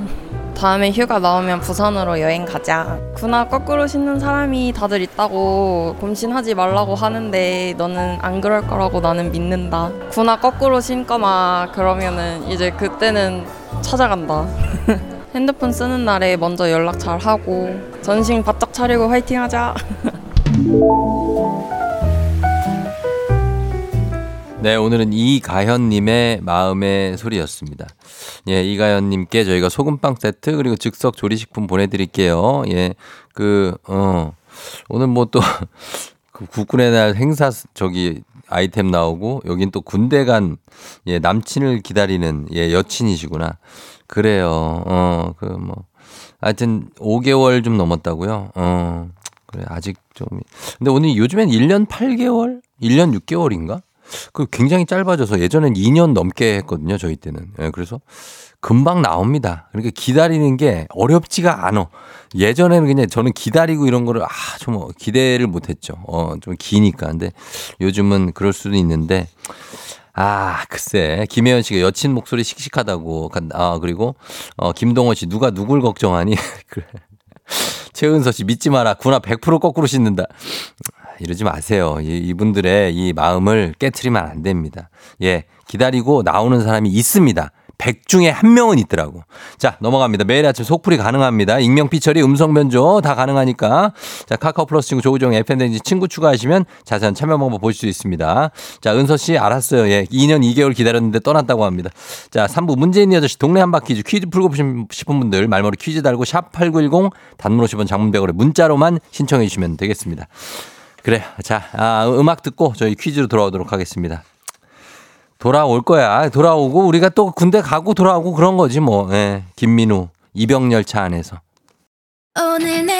다음에 휴가 나오면 부산으로 여행 가자. 군화 거꾸로 신는 사람이 다들 있다고 곰신하지 말라고 하는데 너는 안 그럴 거라고 나는 믿는다. 군화 거꾸로 신거마 그러면은 이제 그때는 찾아간다. <laughs> 핸드폰 쓰는 날에 먼저 연락 잘 하고 전신 바짝 차리고 화이팅 하자. <laughs> 네, 오늘은 이가현님의 마음의 소리였습니다. 예, 이가현님께 저희가 소금빵 세트 그리고 즉석 조리식품 보내드릴게요. 예, 그, 어, 오늘 뭐 또, <laughs> 그 국군의 날 행사 저기 아이템 나오고 여긴 또 군대 간 예, 남친을 기다리는 예, 여친이시구나. 그래요. 어, 그 뭐. 하여튼 5개월 좀 넘었다고요. 어. 그래 아직 좀 근데 오늘 요즘엔 1년 8개월? 1년 6개월인가? 그 굉장히 짧아져서 예전엔 2년 넘게 했거든요, 저희 때는. 예, 그래서 금방 나옵니다. 그러니까 기다리는 게 어렵지가 않아. 예전에는 그냥 저는 기다리고 이런 거를 아, 좀 기대를 못 했죠. 어, 좀 기니까. 근데 요즘은 그럴 수도 있는데 아, 글쎄. 김혜연 씨가 여친 목소리 씩씩하다고. 아, 그리고, 어, 김동원 씨, 누가 누굴 걱정하니? <laughs> 그래. 최은서 씨, 믿지 마라. 구나 100% 거꾸로 씻는다. 이러지 마세요. 이, 이분들의 이 마음을 깨트리면 안 됩니다. 예. 기다리고 나오는 사람이 있습니다. 100 중에 한 명은 있더라고. 자, 넘어갑니다. 매일 아침 속풀이 가능합니다. 익명 피처리 음성 변조 다 가능하니까. 자, 카카오 플러스 친구 조우정 FNDG 친구 추가하시면 자세한 참여 방법 보실 수 있습니다. 자, 은서 씨 알았어요. 예. 2년 2개월 기다렸는데 떠났다고 합니다. 자, 3부 문재인 여자씨 동네 한바 퀴 즈 퀴즈 풀고 싶은 분들 말머리 퀴즈 달고 샵 8910 단문 50원 장문 100원에 문자로만 신청해 주시면 되겠습니다. 그래. 자, 아, 음악 듣고 저희 퀴즈로 돌아오도록 하겠습니다. 돌아올 거야. 돌아오고 우리가 또 군대 가고 돌아오고 그런 거지 뭐. 예. 김민우 이병열차 안에서. 오늘 내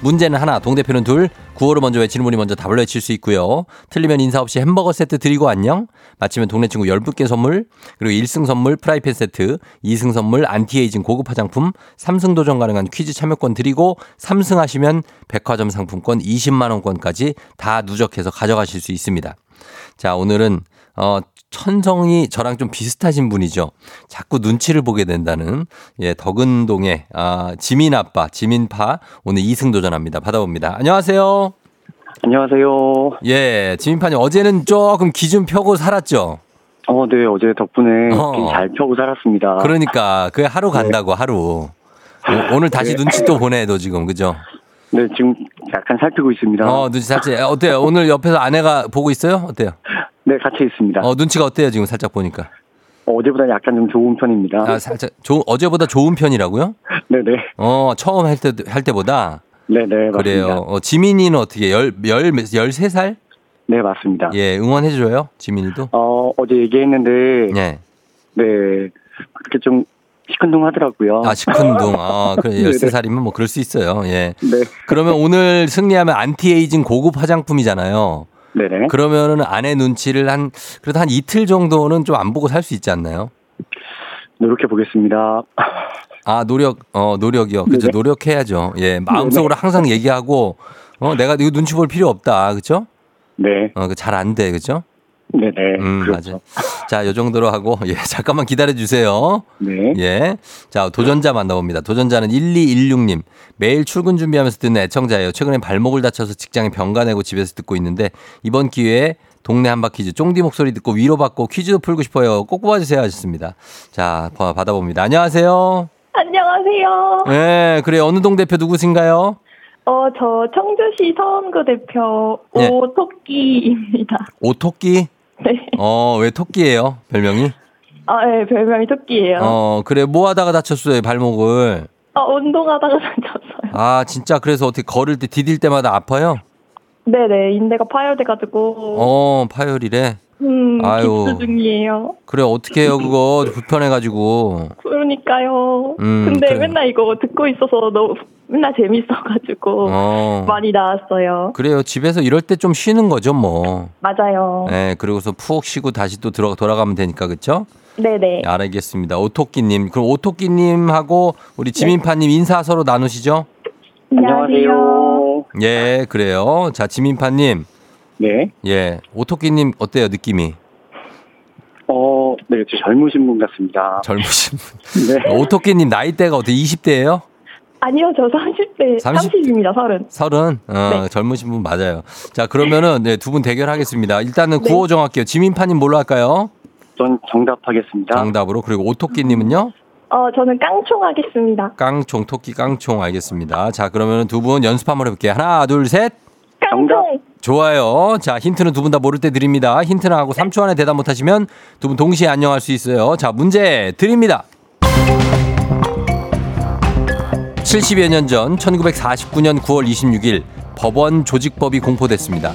문제는 하나, 동대표는 둘, 구호를 먼저 외치는 분이 먼저 답을 외칠 수 있고요. 틀리면 인사 없이 햄버거 세트 드리고 안녕. 맞히면 동네 친구 10분께 선물, 그리고 1승 선물 프라이팬 세트, 2승 선물 안티에이징 고급 화장품, 3승 도전 가능한 퀴즈 참여권 드리고 3승 하시면 백화점 상품권 20만 원권까지 다 누적해서 가져가실 수 있습니다. 자, 오늘은 어 천성이 저랑 좀 비슷하신 분이죠. 자꾸 눈치를 보게 된다는 예, 덕은동의 아, 지민 아빠, 지민파 오늘 2승 도전합니다. 받아봅니다. 안녕하세요. 안녕하세요. 예, 지민파님 어제는 조금 기준 펴고 살았죠. 어, 네, 어제 덕분에 어. 기잘 펴고 살았습니다. 그러니까 그 하루 간다고 하루. 오- 오늘 다시 네. 눈치 또 보내도 지금 그죠? 네, 지금 약간 살피고 있습니다. 어 눈치 살짝 어때요? 오늘 옆에서 아내가 보고 있어요? 어때요? 네, 같이 있습니다. 어 눈치가 어때요 지금 살짝 보니까? 어, 제보다 약간 좀 좋은 편입니다. 아 살짝 조, 어제보다 좋은 편이라고요? 네 네. <laughs> 어 처음 할 때 할 때보다 네네, 맞습니다. 그래요. 어, 지민이는 어떻게 열열 열세 살? 네, 맞습니다. 예 응원해 줘요 지민이도. 어, 어제 얘기했는데, 예. 네, 그렇게 좀 시큰둥 하더라고요. 아 시큰둥. 아 <laughs> 그래 네네. 열세 살이면 뭐 그럴 수 있어요. 예. 네, 그러면 오늘 승리하면 안티에이징 고급 화장품이잖아요. 네네. 그러면은 아내 눈치를 한 그래도 한 이틀 정도는 좀 안 보고 살 수 있지 않나요? 노력해 보겠습니다. 아 노력 어 노력이요. 그죠 네네. 노력해야죠. 예 마음속으로 항상 얘기하고 어 내가 이거 눈치 볼 필요 없다. 그죠? 네, 어잘 안 돼. 그죠? 네네. 음 그렇죠. 맞아. 자요 정도로 하고 <laughs> 예 잠깐만 기다려 주세요. 네. 예. 자, 도전자 만나봅니다. 도전자는 1216님. 매일 출근 준비하면서 듣는 애청자예요. 최근에 발목을 다쳐서 직장에 병가 내고 집에서 듣고 있는데 이번 기회에 동네 한바퀴즈 쫑디 목소리 듣고 위로받고 퀴즈도 풀고 싶어요. 꼭 뽑아주세요 하셨습니다. 자, 봐- 받아봅니다. 안녕하세요. 안녕하세요. 예, 그래. 어느 동 대표 누구신가요? 어, 저 청주시 서원구 대표 네. 오토끼입니다. 오토끼? <laughs> 네. 어, 왜 토끼예요? 별명이? 아, 네, 별명이 토끼예요. 어, 어, 그래. 뭐 하다가 다쳤어요, 발목을? 운동하다가 <laughs> 다쳤어요. 아, 진짜 그래서 어떻게 걸을 때 디딜 때마다 아파요? 네네, 인대가 파열돼가지고, 어, 파열이래. 음, 아유. 중이에요. 그래 어떻게 해요 그거 불편해가지고 그러니까요. 음, 근데 그래. 맨날 이거 듣고 있어서 너무 맨날 재밌어가지고, 어 많이 나왔어요. 그래요 집에서 이럴 때 좀 쉬는 거죠 뭐. 맞아요. 네 그리고서 푹 쉬고 다시 또 들어 돌아가면 되니까 그렇죠? 네네. 알겠습니다 오토끼님 그럼 오토끼님하고 우리 지민파님 인사 서로 나누시죠? 안녕하세요. 예 그래요 자 지민파님 네. 예 오토끼님 어때요 느낌이 어, 네, 저 젊으신 분 같습니다. 젊으신 분 <laughs> 네. 오토끼님 나이대가 어떻게 20대예요? 아니요, 저 30대, 30? 30입니다, 30. 서른 어, 네. 젊으신 분 맞아요 자 그러면은 네, 두 분 대결하겠습니다 일단은 네. 구호 정할게요 지민파님 뭘로 할까요? 전 정답하겠습니다. 정답으로 그리고 오토끼님은요? 어, 저는 깡총 하겠습니다. 깡총 토끼 깡총 알겠습니다. 자 그러면 두 분 연습 한번 해볼게요. 하나 둘 셋. 깡총! 좋아요. 자 힌트는 두 분 다 모를 때 드립니다. 힌트는 하고 3초 안에 대답 못하시면 두 분 동시에 안녕할 수 있어요. 자 문제 드립니다. 70여 년 전 1949년 9월 26일 법원 조직법이 공포됐습니다.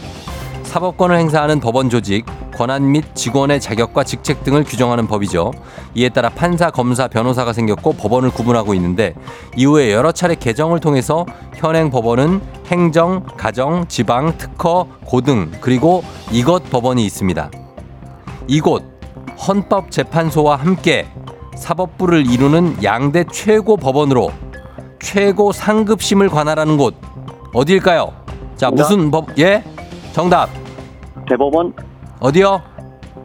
사법권을 행사하는 법원 조직, 권한 및 직원의 자격과 직책 등을 규정하는 법이죠. 이에 따라 판사, 검사, 변호사가 생겼고 법원을 구분하고 있는데 이후에 여러 차례 개정을 통해서 현행 법원은 행정, 가정, 지방, 특허, 고등 그리고 이것 법원이 있습니다. 이곳 헌법재판소와 함께 사법부를 이루는 양대 최고 법원으로 최고 상급심을 관할하는 곳 어디일까요? 자 정답. 무슨 법? 예? 정답 대법원, 어디요?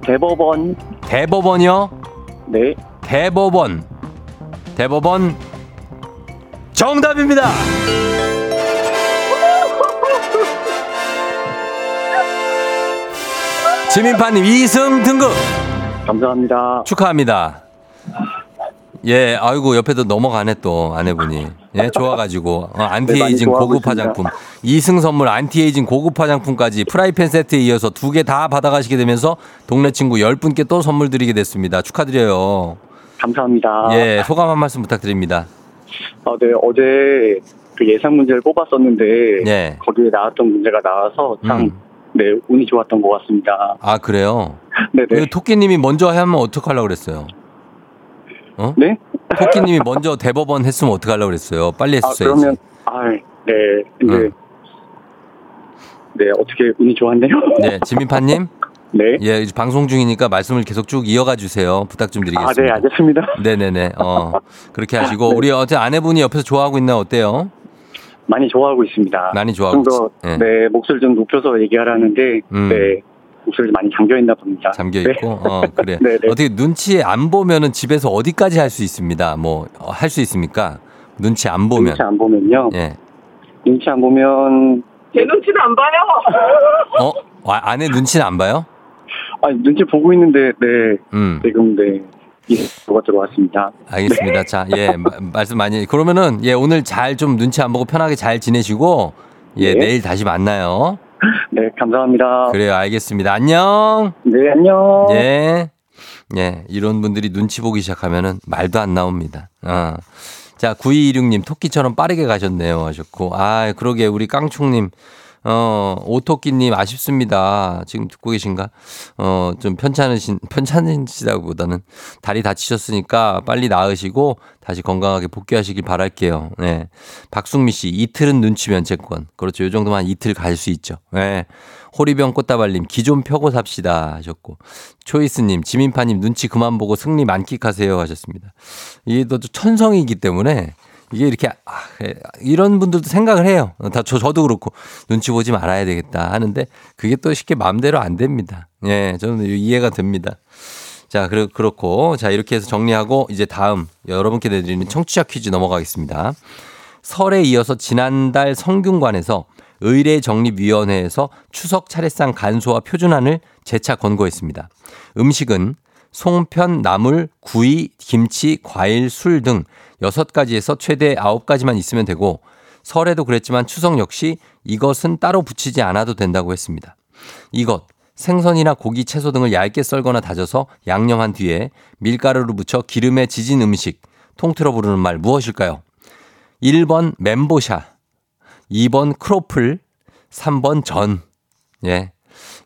대법원, 대법원이요? 네. 대법원 대법원 정답입니다. <laughs> 지민파님 2승 등극 감사합니다. 축하합니다. 예, 아이고 옆에도 넘어가네 또 아내분이. 예, 좋아가지고 어, 안티에이징 네, 고급. 화장품 2승 선물 안티에이징 고급 화장품까지 프라이팬 세트에 이어서 두 개 다 받아가시게 되면서 동네 친구 10분께 또 선물 드리게 됐습니다. 축하드려요. 감사합니다. 예, 소감 한 말씀 부탁드립니다. 아, 네, 어제 그 예상 문제를 뽑았었는데 예. 거기에 나왔던 문제가 나와서 참 음. 네, 운이 좋았던 것 같습니다. 아, 그래요? 네네. <laughs> 그 토끼님이 먼저 하면 어떡하려고 그랬어요? 어? 네? 토끼님이 먼저 대법원 했으면 어떡하려고 그랬어요? 빨리 아, 했어야지. 그러면, 아, 네. 근데, 응. 네, 어떻게 운이 좋았네요. 네, 지민파님. <laughs> 네. 예, 이제 방송 중이니까 말씀을 계속 쭉 이어가 주세요. 부탁 좀 아, 드리겠습니다. 네, 알겠습니다. <laughs> 네네네. 어, 그렇게 하시고, 네. 우리 어제 아내분이 옆에서 좋아하고 있나 어때요? 많이 좋아하고 있습니다. 많이 좋아하고 좀더 있- 예. 네, 목소리 좀 높여서 얘기하라는데, 음. 네, 목소리 많이 잠겨 있나 봅니다. 잠겨 네. 있고, 어, <laughs> 그래. 네, 네. 어떻게 눈치 안 보면은 집에서 어디까지 할 수 있습니다. 뭐, 할 수 있습니까? 눈치 안 보면. 눈치 안 보면요. 예. 눈치 안 보면, 제 눈치도 안 봐요. 어? 와, 아내 눈치는 안 봐요? 아, 눈치 보고 있는데, 네, 음. 지금, 네, 이가 들어왔습니다. 알겠습니다. 자, 예, 마- 말씀 많이. 그러면은, 예, 오늘 잘 좀 눈치 안 보고 편하게 잘 지내시고, 예, 네. 내일 다시 만나요. <laughs> 네, 감사합니다. 그래요, 알겠습니다. 안녕! 네, 안녕. 예. 예, 이런 분들이 눈치 보기 시작하면은 말도 안 나옵니다. 어. 자, 9226님, 토끼처럼 빠르게 가셨네요. 하셨고. 아, 그러게, 우리 깡충님, 어, 오토끼님, 아쉽습니다. 지금 듣고 계신가? 어, 좀 편찮으신, 편찮으시다고 보다는 다리 다치셨으니까 빨리 나으시고 다시 건강하게 복귀하시길 바랄게요. 네. 박숙미 씨, 이틀은 눈치 면책권. 그렇죠. 요 정도만 한 이틀 갈 수 있죠. 네. 호리병 꽃다발님, 기 좀 펴고 삽시다. 하셨고. 초이스님, 지민파님, 눈치 그만 보고 승리 만끽하세요. 하셨습니다. 이게 또 천성이기 때문에 이게 이렇게, 아, 예, 이런 분들도 생각을 해요. 다 저, 저도 그렇고 눈치 보지 말아야 되겠다 하는데 그게 또 쉽게 마음대로 안 됩니다. 예, 저는 이해가 됩니다. 자, 그렇, 그렇고. 자, 이렇게 해서 정리하고 이제 다음 여러분께 내드리는 청취자 퀴즈 넘어가겠습니다. 설에 이어서 지난달 성균관에서 의례정립위원회에서 추석 차례상 간소화 표준안을 재차 권고했습니다. 음식은 송편, 나물, 구이, 김치, 과일, 술 등 6가지에서 최대 9가지만 있으면 되고 설에도 그랬지만 추석 역시 이것은 따로 붙이지 않아도 된다고 했습니다. 이것 생선이나 고기, 채소 등을 얇게 썰거나 다져서 양념한 뒤에 밀가루를 묻혀 기름에 지진 음식 통틀어 부르는 말 무엇일까요? 1번 멘보샤, 2번 크로플, 3번 전. 예.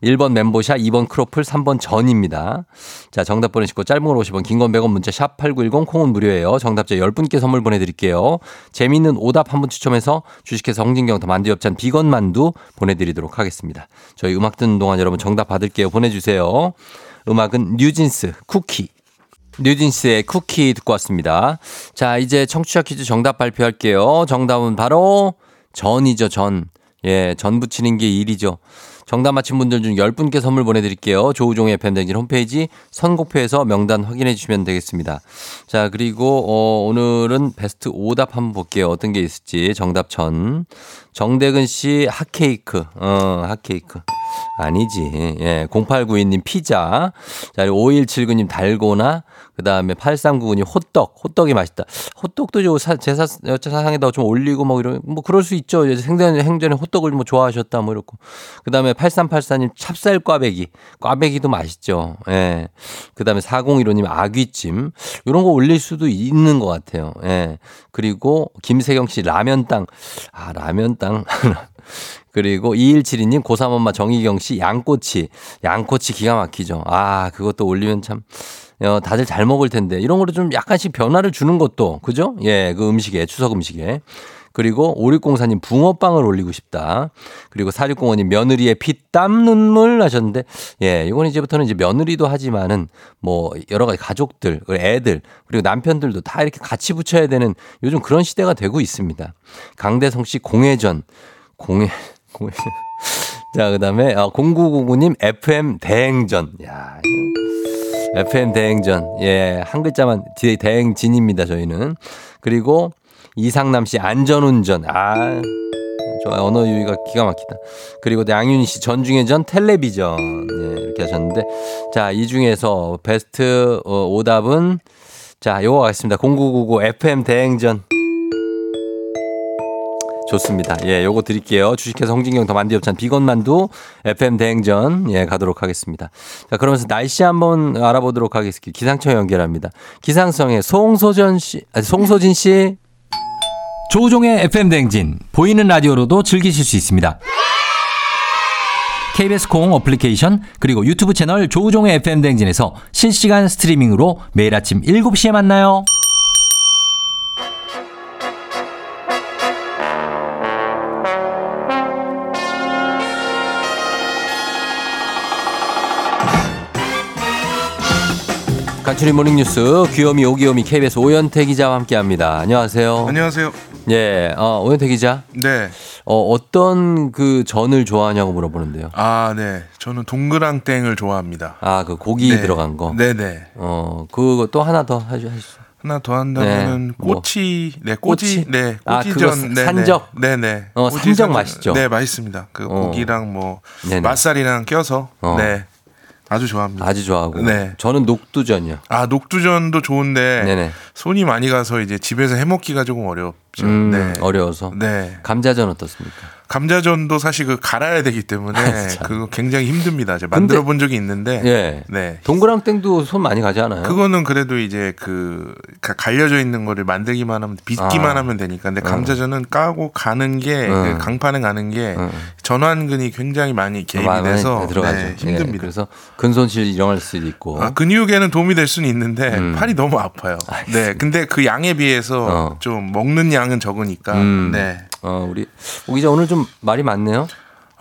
1번 멘보샤, 2번 크로플, 3번 전입니다. 자, 정답 보내시고 짧은 걸 50원, 긴 건 100원 문자 샵 8910 콩은 무료예요. 정답자 10분께 선물 보내드릴게요. 재미있는 오답 한 분 추첨해서 주식회사 홍진경 더 만두엽찬 비건 만두 보내드리도록 하겠습니다. 저희 음악 듣는 동안 여러분 정답 받을게요. 보내주세요. 음악은 뉴진스 쿠키. 뉴진스의 쿠키 듣고 왔습니다. 자, 이제 청취자 퀴즈 정답 발표할게요. 정답은 바로 전이죠, 전. 예, 전 붙이는 게 일이죠. 정답 맞힌 분들 중 10분께 선물 보내드릴게요. 조우종의 팬데진 홈페이지 선곡표에서 명단 확인해 주시면 되겠습니다. 자, 그리고, 어, 오늘은 베스트 오답 한번 볼게요. 어떤 게 있을지. 정답 전. 정대근 씨 핫케이크. 어, 핫케이크. 아니지. 예. 0892님 피자. 자, 그리고 5179님 달고나. 그 다음에 8399님 호떡. 호떡이 맛있다. 호떡도 좀 사- 제사, 여차상에다가 좀 올리고 뭐 이런, 뭐 그럴 수 있죠. 생전, 행전에 호떡을 뭐 좋아하셨다 뭐 이렇고. 그 다음에 8384님 찹쌀 꽈배기. 꽈배기도 맛있죠. 예. 그 다음에 4015님 아귀찜. 이런 거 올릴 수도 있는 것 같아요. 예. 그리고 김세경 씨 라면땅. 아, 라면땅. <laughs> 그리고 2172님 고3 엄마 정희경 씨 양꼬치. 양꼬치 기가 막히죠. 아, 그것도 올리면 참. 어, 다들 잘 먹을 텐데 이런 거로 좀 약간씩 변화를 주는 것도 그죠? 예, 그 음식에 추석 음식에 그리고 5604님 붕어빵을 올리고 싶다. 그리고 4605님 며느리의 피땀 눈물 하셨는데 예, 이건 이제부터는 이제 며느리도 하지만은 뭐 여러 가지 가족들, 애들 그리고 남편들도 다 이렇게 같이 붙여야 되는 요즘 그런 시대가 되고 있습니다. 강대성 씨 공회전 공회 공회 <laughs> 자, 그 다음에 어, 0999님 FM 대행전. 야. FM 대행전. 예, 한 글자만 대행진입니다, 저희는. 그리고 이상남 씨 안전운전. 아, 좋아요. 언어 유희가 기가 막히다. 그리고 양윤희 씨 전중의 전 텔레비전. 예, 이렇게 하셨는데. 자, 이 중에서 베스트 어, 오답은 자, 요거 가겠습니다. 0999 FM 대행전. 좋습니다. 예, 요거 드릴게요. 주식회사 홍진경 더 만두엽찬 비건만두 FM 대행전 예 가도록 하겠습니다. 자 그러면서 날씨 한번 알아보도록 하겠습니다. 기상청 연결합니다. 기상청의 송소전 씨, 아니, 송소진 씨. 조우종의 FM 대행진 보이는 라디오로도 즐기실 수 있습니다. KBS 공 어플리케이션 그리고 유튜브 채널 조우종의 FM 댕진에서 실시간 스트리밍으로 매일 아침 7시에 만나요. 간추린 모닝뉴스 귀요미 오기요미 KBS 오현태 기자와 함께합니다. 안녕하세요. 안녕하세요. 예, 어, 오현태 기자. 네. 어, 어떤 그 전을 좋아하냐고 물어보는데요. 아, 네. 저는 동그랑땡을 좋아합니다. 아, 그 고기 네. 들어간 거. 네 네. 어, 그거 또 하나 더 하시, 하시죠. 하나 더 한다면은 네, 뭐. 꼬치, 네, 꼬치, 꼬치? 네, 아, 꼬치전, 네, 산적? 네, 네. 어, 산적 산적. 맛있죠? 네, 맛있습니다. 그 어. 고기랑 뭐 네네. 맛살이랑 껴서, 어. 네, 아주 좋아합니다. 아주 좋아하고. 네. 저는 녹두전이요. 아, 녹두전도 좋은데 네네. 손이 많이 가서 이제 집에서 해 먹기가 조금 어렵죠. 음, 네. 어려워서. 네. 감자전 어떻습니까? 감자전도 사실 그 갈아야 되기 때문에 아. 그거 굉장히 힘듭니다. 제가 만들어 본 적이 있는데, 예. 네. 동그랑땡도 손 많이 가지 않아요? 그거는 그래도 이제 그 가- 갈려져 있는 거를 만들기만 하면 빚기만 아. 하면 되니까. 근데 감자전은 까고 가는 게 응. 그 강판에 가는 게 응. 전완근이 굉장히 많이 개입이 돼서 들어가죠. 네, 예, 힘듭니다. 그래서 근손실 일어날 수도 있고. 아, 근육에는 도움이 될 수는 있는데 음. 팔이 너무 아파요. 네, 근데 그 양에 비해서 어. 좀 먹는 양은 적으니까. 음. 네. 어, 우리 오 기자 오늘 좀 말이 많네요.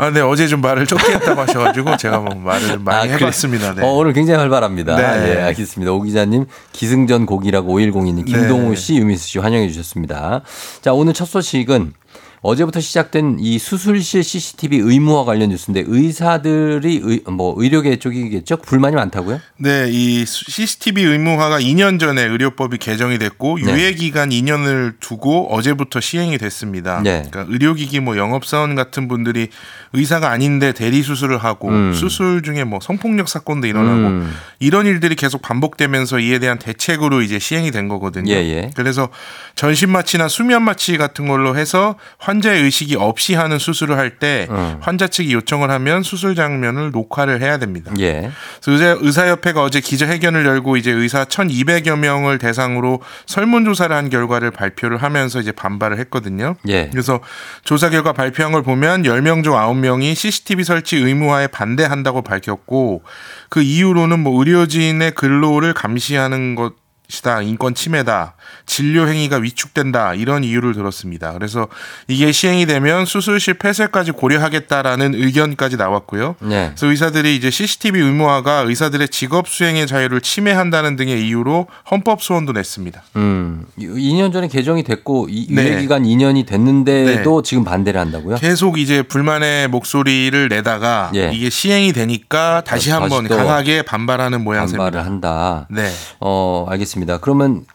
아, 네 어제 좀 말을 적게 했다고 하셔가지고 제가 뭐 말을 좀 많이 아. 해봤습니다. 네. 어, 오늘 굉장히 활발합니다. 네. 예, 알겠습니다. 오 기자님, 기승전 고기라고 5102님, 김동우 네. 씨, 유미수 씨 환영해 주셨습니다. 자, 오늘 첫 소식은 어제부터 시작된 이 수술실 CCTV 의무화 관련 뉴스인데 의사들이 의, 뭐 의료계 쪽이겠죠? 불만이 많다고요? 네, 이 CCTV 의무화가 2년 전에 의료법이 개정이 됐고 네. 유예 기간 2년을 두고 어제부터 시행이 됐습니다. 네. 그러니까 의료기기 뭐 영업사원 같은 분들이 의사가 아닌데 대리 수술을 하고 음. 수술 중에 뭐 성폭력 사건도 일어나고 음. 이런 일들이 계속 반복되면서 이에 대한 대책으로 이제 시행이 된 거거든요. 예, 예. 그래서 전신 마취나 수면 마취 같은 걸로 해서 환자의 의식이 없이 하는 수술을 할때 음. 환자 측이 요청을 하면 수술 장면을 녹화를 해야 됩니다. 예. 그래서 의사, 의사 협회가 어제 기자회견을 열고 이제 의사 1,200여 명을 대상으로 설문조사를 한 결과를 발표를 하면서 이제 반발을 했거든요. 예. 그래서 조사 결과 발표한 걸 보면 10명 중 9명이 CCTV 설치 의무화에 반대한다고 밝혔고 그 이유로는 뭐 의료진의 근로를 감시하는 것 이다. 인권 침해다. 진료 행위가 위축된다. 이런 이유를 들었습니다. 그래서 이게 시행이 되면 수술실 폐쇄까지 고려하겠다라는 의견까지 나왔고요. 네. 그래서 의사들이 이제 CCTV 의무화가 의사들의 직업 수행의 자유를 침해한다는 등의 이유로 헌법 소원도 냈습니다. 음. 2년 전에 개정이 됐고 이- 네. 유예 기간 2년이 됐는데도 지금 반대를 한다고요? 계속 이제 불만의 목소리를 내다가 예. 이게 시행이 되니까 다시 한번 또 강하게 반발하는 모양새입니다. 반발을 한다. 네. 어, 알겠습니다. 그러면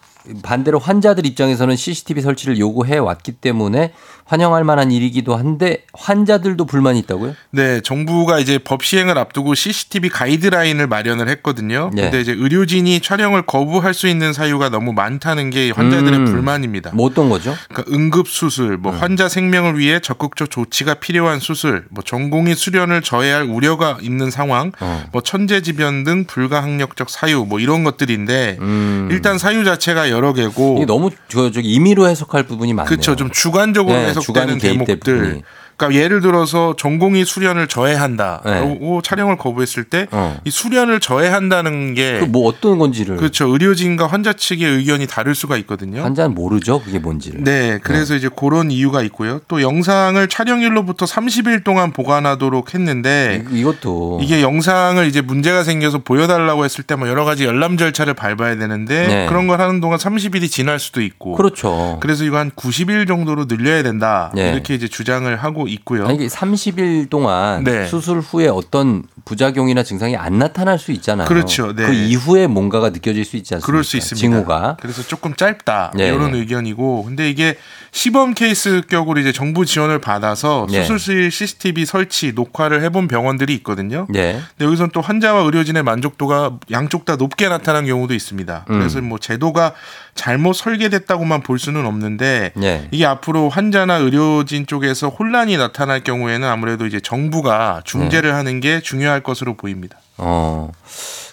반대로 환자들 입장에서는 CCTV 설치를 요구해 왔기 때문에 환영할 만한 일이기도 한데 환자들도 불만이 있다고요? 네, 정부가 이제 법 시행을 앞두고 CCTV 가이드라인을 마련을 했거든요. 네. 근데 이제 의료진이 촬영을 거부할 수 있는 사유가 너무 많다는 게 환자들의 음. 불만입니다. 뭐 어떤 거죠? 그러니까 응급 수술, 음. 뭐 환자 생명을 위해 적극적 조치가 필요한 수술, 뭐 전공의 수련을 저해할 우려가 있는 상황, 어. 뭐 천재지변 등 불가항력적 사유, 뭐 이런 것들인데 음. 일단 사유 자체가 여러 개고 너무 저, 저기 임의로 해석할 부분이 많네요. 그렇죠. 좀 주관적으로 네, 주관이 해석되는 개입될 대목들. 부분이. 그러니까 예를 들어서 전공의 수련을 저해한다. 네. 고 촬영을 거부했을 때이 어. 수련을 저해한다는 게그뭐 어떤 건지를 그렇죠. 의료진과 환자 측의 의견이 다를 수가 있거든요. 환자는 모르죠. 그게 뭔지를. 네, 그래서 이제 그런 이유가 있고요. 또 영상을 촬영일로부터 30일 동안 보관하도록 했는데 이- 이것도 이게 영상을 이제 문제가 생겨서 보여달라고 했을 때 뭐 여러 가지 열람 절차를 밟아야 되는데 네. 그런 걸 하는 동안 30일이 지날 수도 있고 그렇죠. 그래서 이거 한 90일 정도로 늘려야 된다 네. 이렇게 이제 주장을 하고 있고요. 아니, 이게 30일 동안 네. 수술 후에 어떤 부작용이나 증상이 안 나타날 수 있잖아요. 그렇죠. 네. 그 이후에 뭔가가 느껴질 수 있지 않습니까? 그럴 수 있습니다. 징후가. 그래서 조금 짧다 네. 이런 의견이고, 근데 이게 시범 케이스 격으로 이제 정부 지원을 받아서 네. 수술실 CCTV 설치 녹화를 해본 병원들이 있거든요. 네. 근데 여기서는 또 환자와 의료진의 만족도가 양쪽 다 높게 나타난 경우도 있습니다. 음. 그래서 뭐 제도가 잘못 설계됐다고만 볼 수는 없는데 네. 이게 앞으로 환자나 의료진 쪽에서 혼란이 나타날 경우에는 아무래도 이제 정부가 중재를 네. 하는 게 중요 할 것으로 보입니다. 어.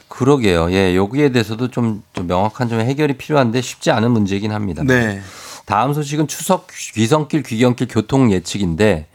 그러게요. 예, 여기에 대해서도 좀, 좀 명확한 좀 해결이 필요한데 쉽지 않은 문제이긴 합니다. 네. 다음 소식은 추석 귀성길 귀경길 교통 예측인데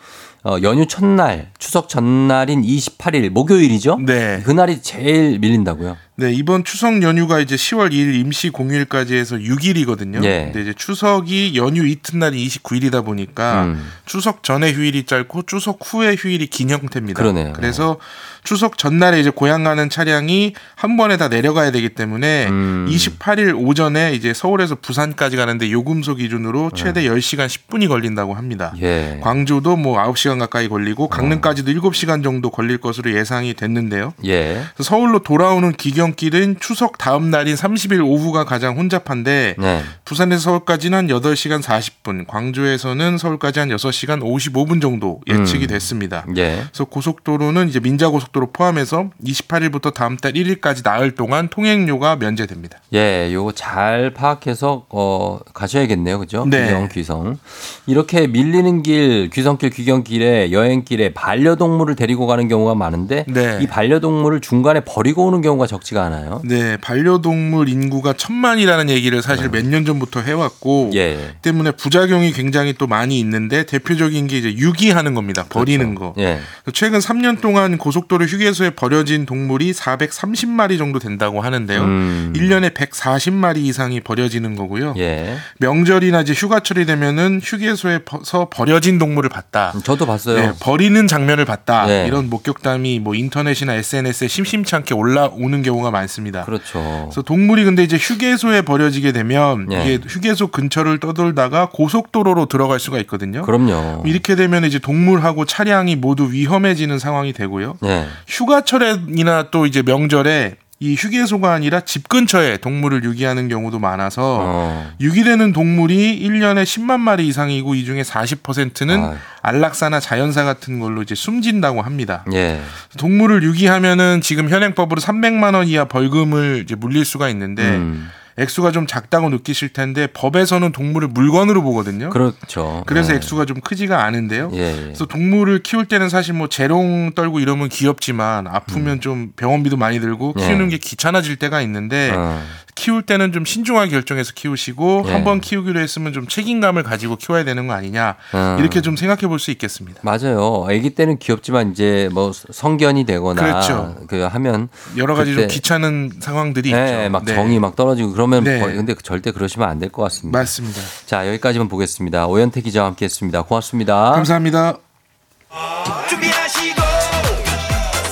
어, 연휴 첫날, 추석 전날인 28일 목요일이죠? 네. 그날이 제일 밀린다고요. 네, 이번 추석 연휴가 이제 10월 2일 임시 공휴일까지 해서 6일이거든요. 예. 근데 이제 추석이 연휴 이튿날이 29일이다 보니까 음. 추석 전에 휴일이 짧고 추석 후에 휴일이 긴 형태입니다. 그러네요. 그래서 추석 전날에 이제 고향 가는 차량이 한 번에 다 내려가야 되기 때문에 음. 28일 오전에 이제 서울에서 부산까지 가는데 요금소 기준으로 최대 10시간 10분이 걸린다고 합니다. 예. 광주도 뭐 9시간 가까이 걸리고 강릉까지도 7시간 정도 걸릴 것으로 예상이 됐는데요. 예. 서울로 돌아오는 기경 길은 추석 다음 날인 30일 오후가 가장 혼잡한데 네. 부산에서 서울까지는 한 8시간 40분, 광주에서는 서울까지 한 6시간 55분 정도 예측이 음. 됐습니다. 예. 그래서 고속도로는 이제 민자 고속도로 포함해서 28일부터 다음 달 1일까지 나흘 동안 통행료가 면제됩니다. 예, 요거 잘 파악해서 어 가셔야겠네요. 그죠? 네. 귀경 귀성. 이렇게 밀리는 길, 귀성길, 귀경길에 여행길에 반려동물을 데리고 가는 경우가 많은데 네. 이 반려동물을 중간에 버리고 오는 경우가 적지 가 않아요. 네, 반려동물 인구가 천만이라는 얘기를 사실 몇 년 전부터 해왔고 네. 예. 때문에 부작용이 굉장히 또 많이 있는데 대표적인 게 이제 유기하는 겁니다. 버리는 거. 예. 최근 3년 동안 고속도로 휴게소에 버려진 동물이 430마리 정도 된다고 하는데요. 음. 1년에 140마리 이상이 버려지는 거고요. 예. 명절이나 이제 휴가철이 되면은 휴게소에서 버려진 동물을 봤다. 저도 봤어요. 네, 버리는 장면을 봤다. 네. 이런 목격담이 뭐 인터넷이나 SNS에 심심치 않게 올라오는 경우가 많습니다. 그렇죠. 그래서 동물이 근데 이제 휴게소에 버려지게 되면 예. 이게 휴게소 근처를 떠돌다가 고속도로로 들어갈 수가 있거든요. 그럼요. 이렇게 되면 이제 동물하고 차량이 모두 위험해지는 상황이 되고요. 예. 휴가철이나 또 이제 명절에 이 휴게소가 아니라 집 근처에 동물을 유기하는 경우도 많아서 어. 유기되는 동물이 1년에 10만 마리 이상이고 이 중에 40%는 아유. 안락사나 자연사 같은 걸로 이제 숨진다고 합니다. 예. 동물을 유기하면은 지금 현행법으로 300만 원 이하 벌금을 이제 물릴 수가 있는데 음. 액수가 좀 작다고 느끼실 텐데 법에서는 동물을 물건으로 보거든요. 그렇죠. 그래서 예. 액수가 좀 크지가 않은데요. 예. 예. 그래서 동물을 키울 때는 사실 뭐 재롱 떨고 이러면 귀엽지만 아프면 좀 병원비도 많이 들고 음. 예. 키우는 게 귀찮아질 때가 있는데 어. 키울 때는 좀 신중하게 결정해서 키우시고 예. 한번 키우기로 했으면 좀 책임감을 가지고 키워야 되는 거 아니냐 어. 이렇게 좀 생각해 볼 수 있겠습니다. 맞아요. 아기 때는 귀엽지만 이제 뭐 성견이 되거나 그렇죠. 그 하면 여러 가지 좀 귀찮은 상황들이 네, 있죠. 막 네. 정이 막 떨어지고 그러면 네. 거의- 근데 절대 그러시면 안 될 것 같습니다. 맞습니다. 자, 여기까지만 보겠습니다. 오현태 기자와 함께 했습니다. 고맙습니다. 감사합니다.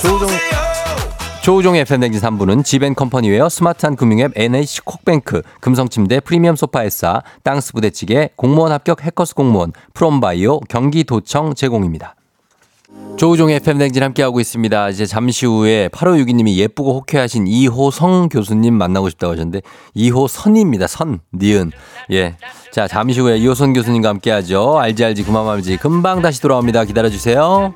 조우종 조우종 FM 댕진 3부는 지벤컴퍼니웨어 스마트한 금융앱 NH 콕뱅크 금성침대 프리미엄 소파에싸 땅스 부대찌개 공무원 합격 해커스 공무원 프롬바이오 경기도청 제공입니다. 조우종의 FM 댕진 함께하고 있습니다. 이제 잠시 후에 8562님이 예쁘고 호쾌하신 이호성 교수님 만나고 싶다고 하셨는데 이호선입니다. 선, 니은. 예. 자, 잠시 후에 이호선 교수님과 함께하죠. 알지 알지 그만 말지 금방 다시 돌아옵니다. 기다려주세요.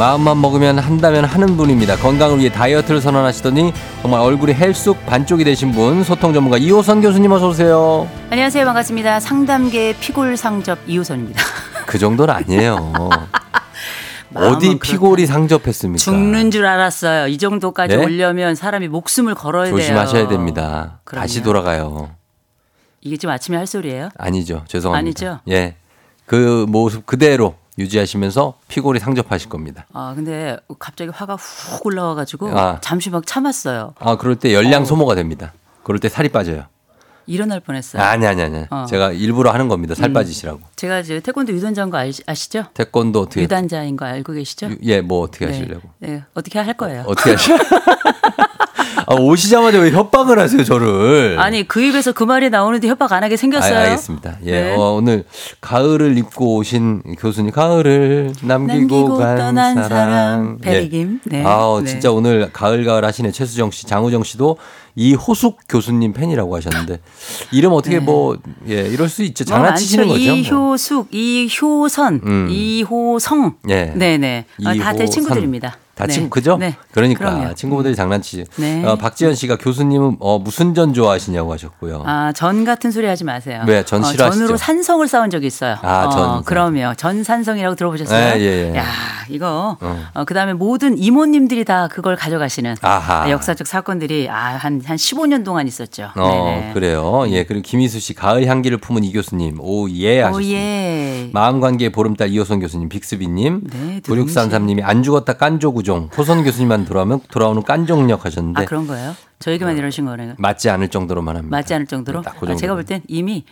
마음만 먹으면 한다면 하는 분입니다. 건강을 위해 다이어트를 선언하시더니 정말 얼굴이 헬쑥 반쪽이 되신 분 소통 전문가 이호선 교수님 어서 오세요. 안녕하세요. 반갑습니다. 상담계 피골 상접 이호선입니다. <laughs> 그 정도는 아니에요. <laughs> 어디 피골이 상접했습니까? 죽는 줄 알았어요. 이 정도까지 네? 오려면 사람이 목숨을 걸어야 돼요. 조심하셔야 됩니다. 그럼요. 다시 돌아가요. 이게 좀 아침에 할 소리예요? 아니죠. 죄송합니다. 아니죠? 예. 그 모습 그대로 유지하시면서 피골이 상접하실 겁니다. 아 근데 갑자기 화가 훅 올라와가지고 아. 잠시 막 참았어요. 아, 그럴 때 열량 어. 소모가 됩니다. 그럴 때 살이 빠져요. 일어날 뻔했어요. 아니 아니 아니. 어. 제가 일부러 하는 겁니다. 살 음. 빠지시라고. 제가 저 태권도 유단자인 거 알, 아시죠? 태권도 어떻게 유단자인 거 알고 계시죠? 예, 뭐 어떻게 네. 하시려고? 네, 어떻게 할 거예요. 어떻게 하시? <laughs> 아, 오시자마자 왜 협박을 하세요, 저를? 아니 그 입에서 그 말이 나오는데 협박 안 하게 생겼어요. 아, 알겠습니다. 예, 네. 어, 오늘 가을을 입고 오신 교수님, 가을을 남기고, 남기고 간 떠난 사랑. 사랑. 배리김. 네. 아, 네. 진짜 오늘 가을 가을 하시네 최수정 씨, 장우정 씨도 이 호숙 교수님 팬이라고 하셨는데 이름 어떻게 뭐 예, 이럴 수 있죠. 뭐 장난치시는 많죠. 거죠. 뭐. 이효숙, 이효선, 음. 이호성. 예. 네네. 어, 다제 이호선. 친구들입니다. 다 네. 친구 그죠? 네. 그러니까 그럼요. 친구분들이 장난치지. 네. 어, 박지현 씨가 교수님은 어, 무슨 전 좋아하시냐고 하셨고요. 아, 전 같은 소리 하지 마세요. 왜? 전 어, 싫어하시죠? 전으로 산성을 쌓은 적이 있어요. 아, 어, 전. 그럼요. 전 산성이라고 들어보셨어요? 네, 예, 예. 야, 이거. 어. 어, 그 다음에 모든 이모님들이 다 그걸 가져가시는 아하. 역사적 사건들이 아, 한, 한 15년 동안 있었죠. 어, 네네. 그래요. 예, 그리고 김희수 씨 가을 향기를 품은 이 교수님. 오, 예 오, 하셨습니다. 예. 마음 관계의 보름달 이호선 교수님, 빅스비님, 네, 9633님이 안 죽었다 깐조 구종, 호선 교수님만 돌아오면 돌아오는 깐종력 하셨는데 아, 그런 거예요? 저에게만 이러신 거네요. 맞지 않을 정도로만 합니다. 맞지 않을 정도로? 딱그 아, 정도. 제가 볼 땐 이미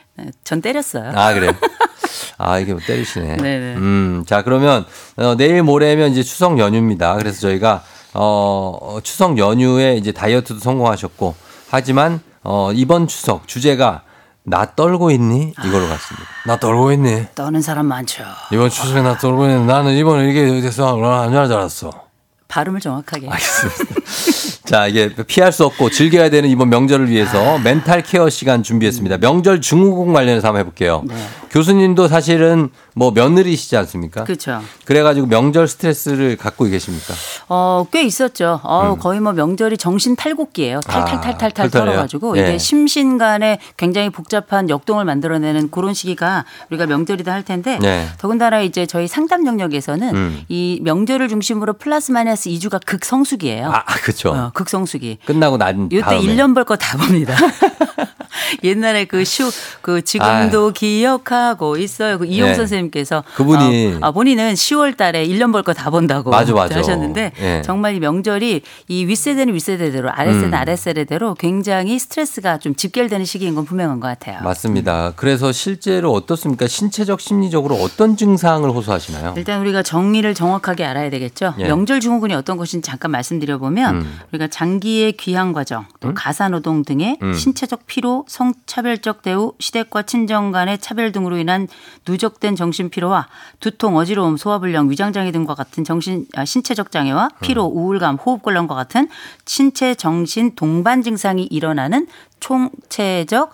전 때렸어요. 아, 그래요? <laughs> 아, 이게 뭐 때리시네. 네네. 음, 자, 그러면 어, 내일 모레면 이제 추석 연휴입니다. 그래서 저희가 어, 어, 추석 연휴에 이제 다이어트도 성공하셨고 하지만 어, 이번 추석 주제가 나 떨고 있니? 이걸로 갔습니다. 나 떨고 있니? 떠는 사람 많죠. 이번 추석에 나 떨고 있니? 나는 이번에 이게 돼서 안줄 알았어. 발음을 정확하게. <laughs> 자, 이게 피할 수 없고 즐겨야 되는 이번 명절을 위해서 멘탈 케어 시간 준비했습니다. 명절 증후군 관련해서 한번 해볼게요. 네. 교수님도 사실은 뭐 며느리시지 않습니까? 그렇죠. 그래가지고 명절 스트레스를 갖고 계십니까? 어, 꽤 있었죠. 어, 거의 뭐 명절이 정신 탈곡기예요. 탈탈탈탈탈 음. 아? 털어가지고 예. 이게 심신간에 굉장히 복잡한 역동을 만들어내는 그런 시기가 우리가 명절이다 할 텐데 네. 더군다나 이제 저희 상담 영역에서는 음. 이 명절을 중심으로 플러스 마 이너스 2주가 극성수기예요. 아, 그렇죠. 어, 극성수기. 끝나고 난 다음에 1년 벌 거 다 봅니다. <laughs> <laughs> 옛날에 그 쇼, 그 지금도 기억하고 있어요. 그 이용 네. 선생님께서 그분이 어, 아, 본인은 10월 달에 1년 벌 거 다 본다고 맞아, 맞아. 하셨는데 예. 정말 이 명절이 이 윗세대는 윗세대대로 아랫세대는 음. 아랫세대대로 굉장히 스트레스가 좀 집결되는 시기인 건 분명한 것 같아요. 맞습니다. 그래서 실제로 어떻습니까? 신체적, 심리적으로 어떤 증상을 호소하시나요? 일단 우리가 정의를 정확하게 알아야 되겠죠. 예. 명절 증후군이 어떤 것인지 잠깐 말씀드려 보면 음. 우리가 장기의 귀향 과정, 또 가사 노동 등의 음. 신체적 피로, 성차별적 대우, 시댁과 친정 간의 차별 등으로 인한 누적된 정신 피로와 두통, 어지러움, 소화불량, 위장장애 등과 같은 정신 아, 신체적 장애와 피로, 음. 우울감, 호흡곤란과 같은 신체 정신 동반 증상이 일어나는 총체적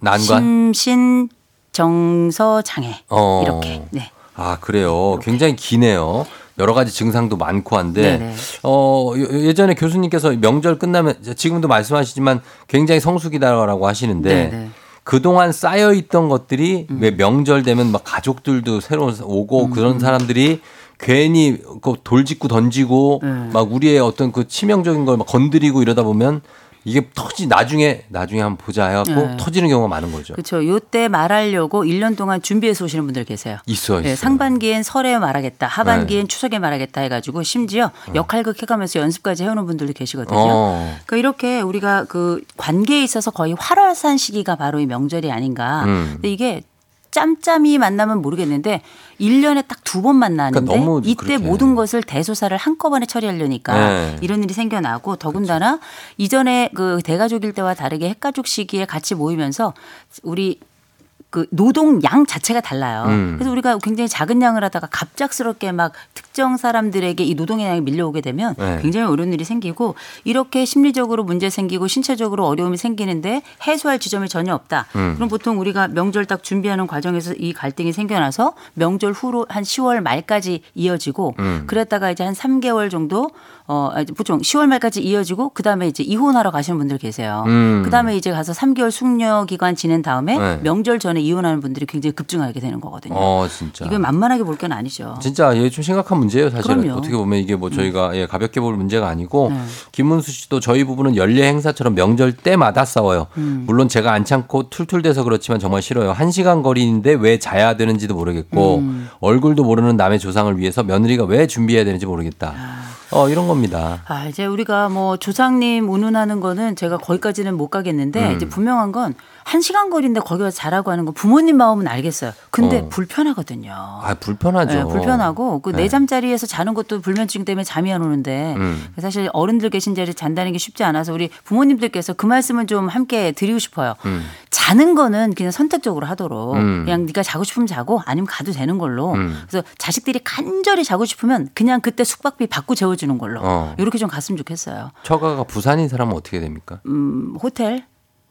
난관? 심신 정서 장애 어. 이렇게 네. 아, 그래요. 굉장히 기네요. 여러 가지 증상도 많고 한데, 네네. 어, 예- 예전에 교수님께서 명절 끝나면, 지금도 말씀하시지만 굉장히 성숙이다라고 하시는데, 네네. 그동안 쌓여 있던 것들이 왜 명절 되면 막 가족들도 새로 오고 그런 사람들이 괜히 그 돌직구 던지고 네. 막 우리의 어떤 그 치명적인 걸 막 건드리고 이러다 보면 이게 터지, 나중에, 나중에 한번 보자 해갖고 네. 터지는 경우가 많은 거죠. 그렇죠. 요때 말하려고 1년 동안 준비해서 오시는 분들 계세요. 있어요, 있어요. 예, 상반기엔 설에 말하겠다, 하반기엔 추석에 말하겠다 해가지고 심지어 역할극 해가면서 연습까지 해오는 분들도 계시거든요. 어. 그러니까 이렇게 우리가 그 관계에 있어서 거의 활활산 시기가 바로 이 명절이 아닌가. 음. 근데 이게 짬짬이 만나면 모르겠는데 1년에 딱 두 번 만나는데 그러니까 이때 그렇게. 모든 것을 대소사를 한꺼번에 처리하려니까 네. 이런 일이 생겨나고 더군다나 이전에 그 대가족일 때와 다르게 핵가족 시기에 같이 모이면서 우리 그 노동 양 자체가 달라요. 음. 그래서 우리가 굉장히 작은 양을 하다가 갑작스럽게 막 특정 사람들에게 이 노동의 양이 밀려오게 되면 네. 굉장히 어려운 일이 생기고 이렇게 심리적으로 문제 생기고 신체적으로 어려움이 생기는데 해소할 지점이 전혀 없다. 음. 그럼 보통 우리가 명절 딱 준비하는 과정에서 이 갈등이 생겨나서 명절 후로 한 10월 말까지 이어지고 음. 그랬다가 이제 한 3개월 정도 어 아니, 보통 10월 말까지 이어지고 그다음에 이제 이혼하러 가시는 분들 계세요. 음. 그다음에 이제 가서 3개월 숙려 기간 지낸 다음에 네. 명절 전에 이혼하는 분들이 굉장히 급증하게 되는 거거든요. 어, 진짜. 이건 만만하게 볼 건 아니죠. 진짜 이게 좀 심각한 문제예요, 사실은. 그럼요. 어떻게 보면 이게 뭐 저희가 예, 가볍게 볼 문제가 아니고 네. 김문수 씨도 저희 부부는 연례 행사처럼 명절 때마다 싸워요. 음. 물론 제가 안 참고 툴툴대서 그렇지만 정말 싫어요. 한 시간 거리인데 왜 자야 되는지도 모르겠고 음. 얼굴도 모르는 남의 조상을 위해서 며느리가 왜 준비해야 되는지 모르겠다. 아. 어, 이런 겁니다. 아, 이제 우리가 뭐 조상님 운운하는 거는 제가 거기까지는 못 가겠는데 음. 이제 분명한 건 한 시간 거리인데 거기 가서 자라고 하는 거 부모님 마음은 알겠어요. 근데 어. 불편하거든요. 아, 불편하죠. 네, 불편하고 그 네. 내잠자리에서 자는 것도 불면증 때문에 잠이 안 오는데 음. 사실 어른들 계신 자리에 잔다는 게 쉽지 않아서 우리 부모님들께서 그 말씀을 좀 함께 드리고 싶어요. 음. 자는 거는 그냥 선택적으로 하도록 음. 그냥 네가 자고 싶으면 자고 아니면 가도 되는 걸로. 음. 그래서 자식들이 간절히 자고 싶으면 그냥 그때 숙박비 받고 재워주는 걸로. 어. 이렇게 좀 갔으면 좋겠어요. 처가가 부산인 사람은 어떻게 됩니까? 음, 호텔,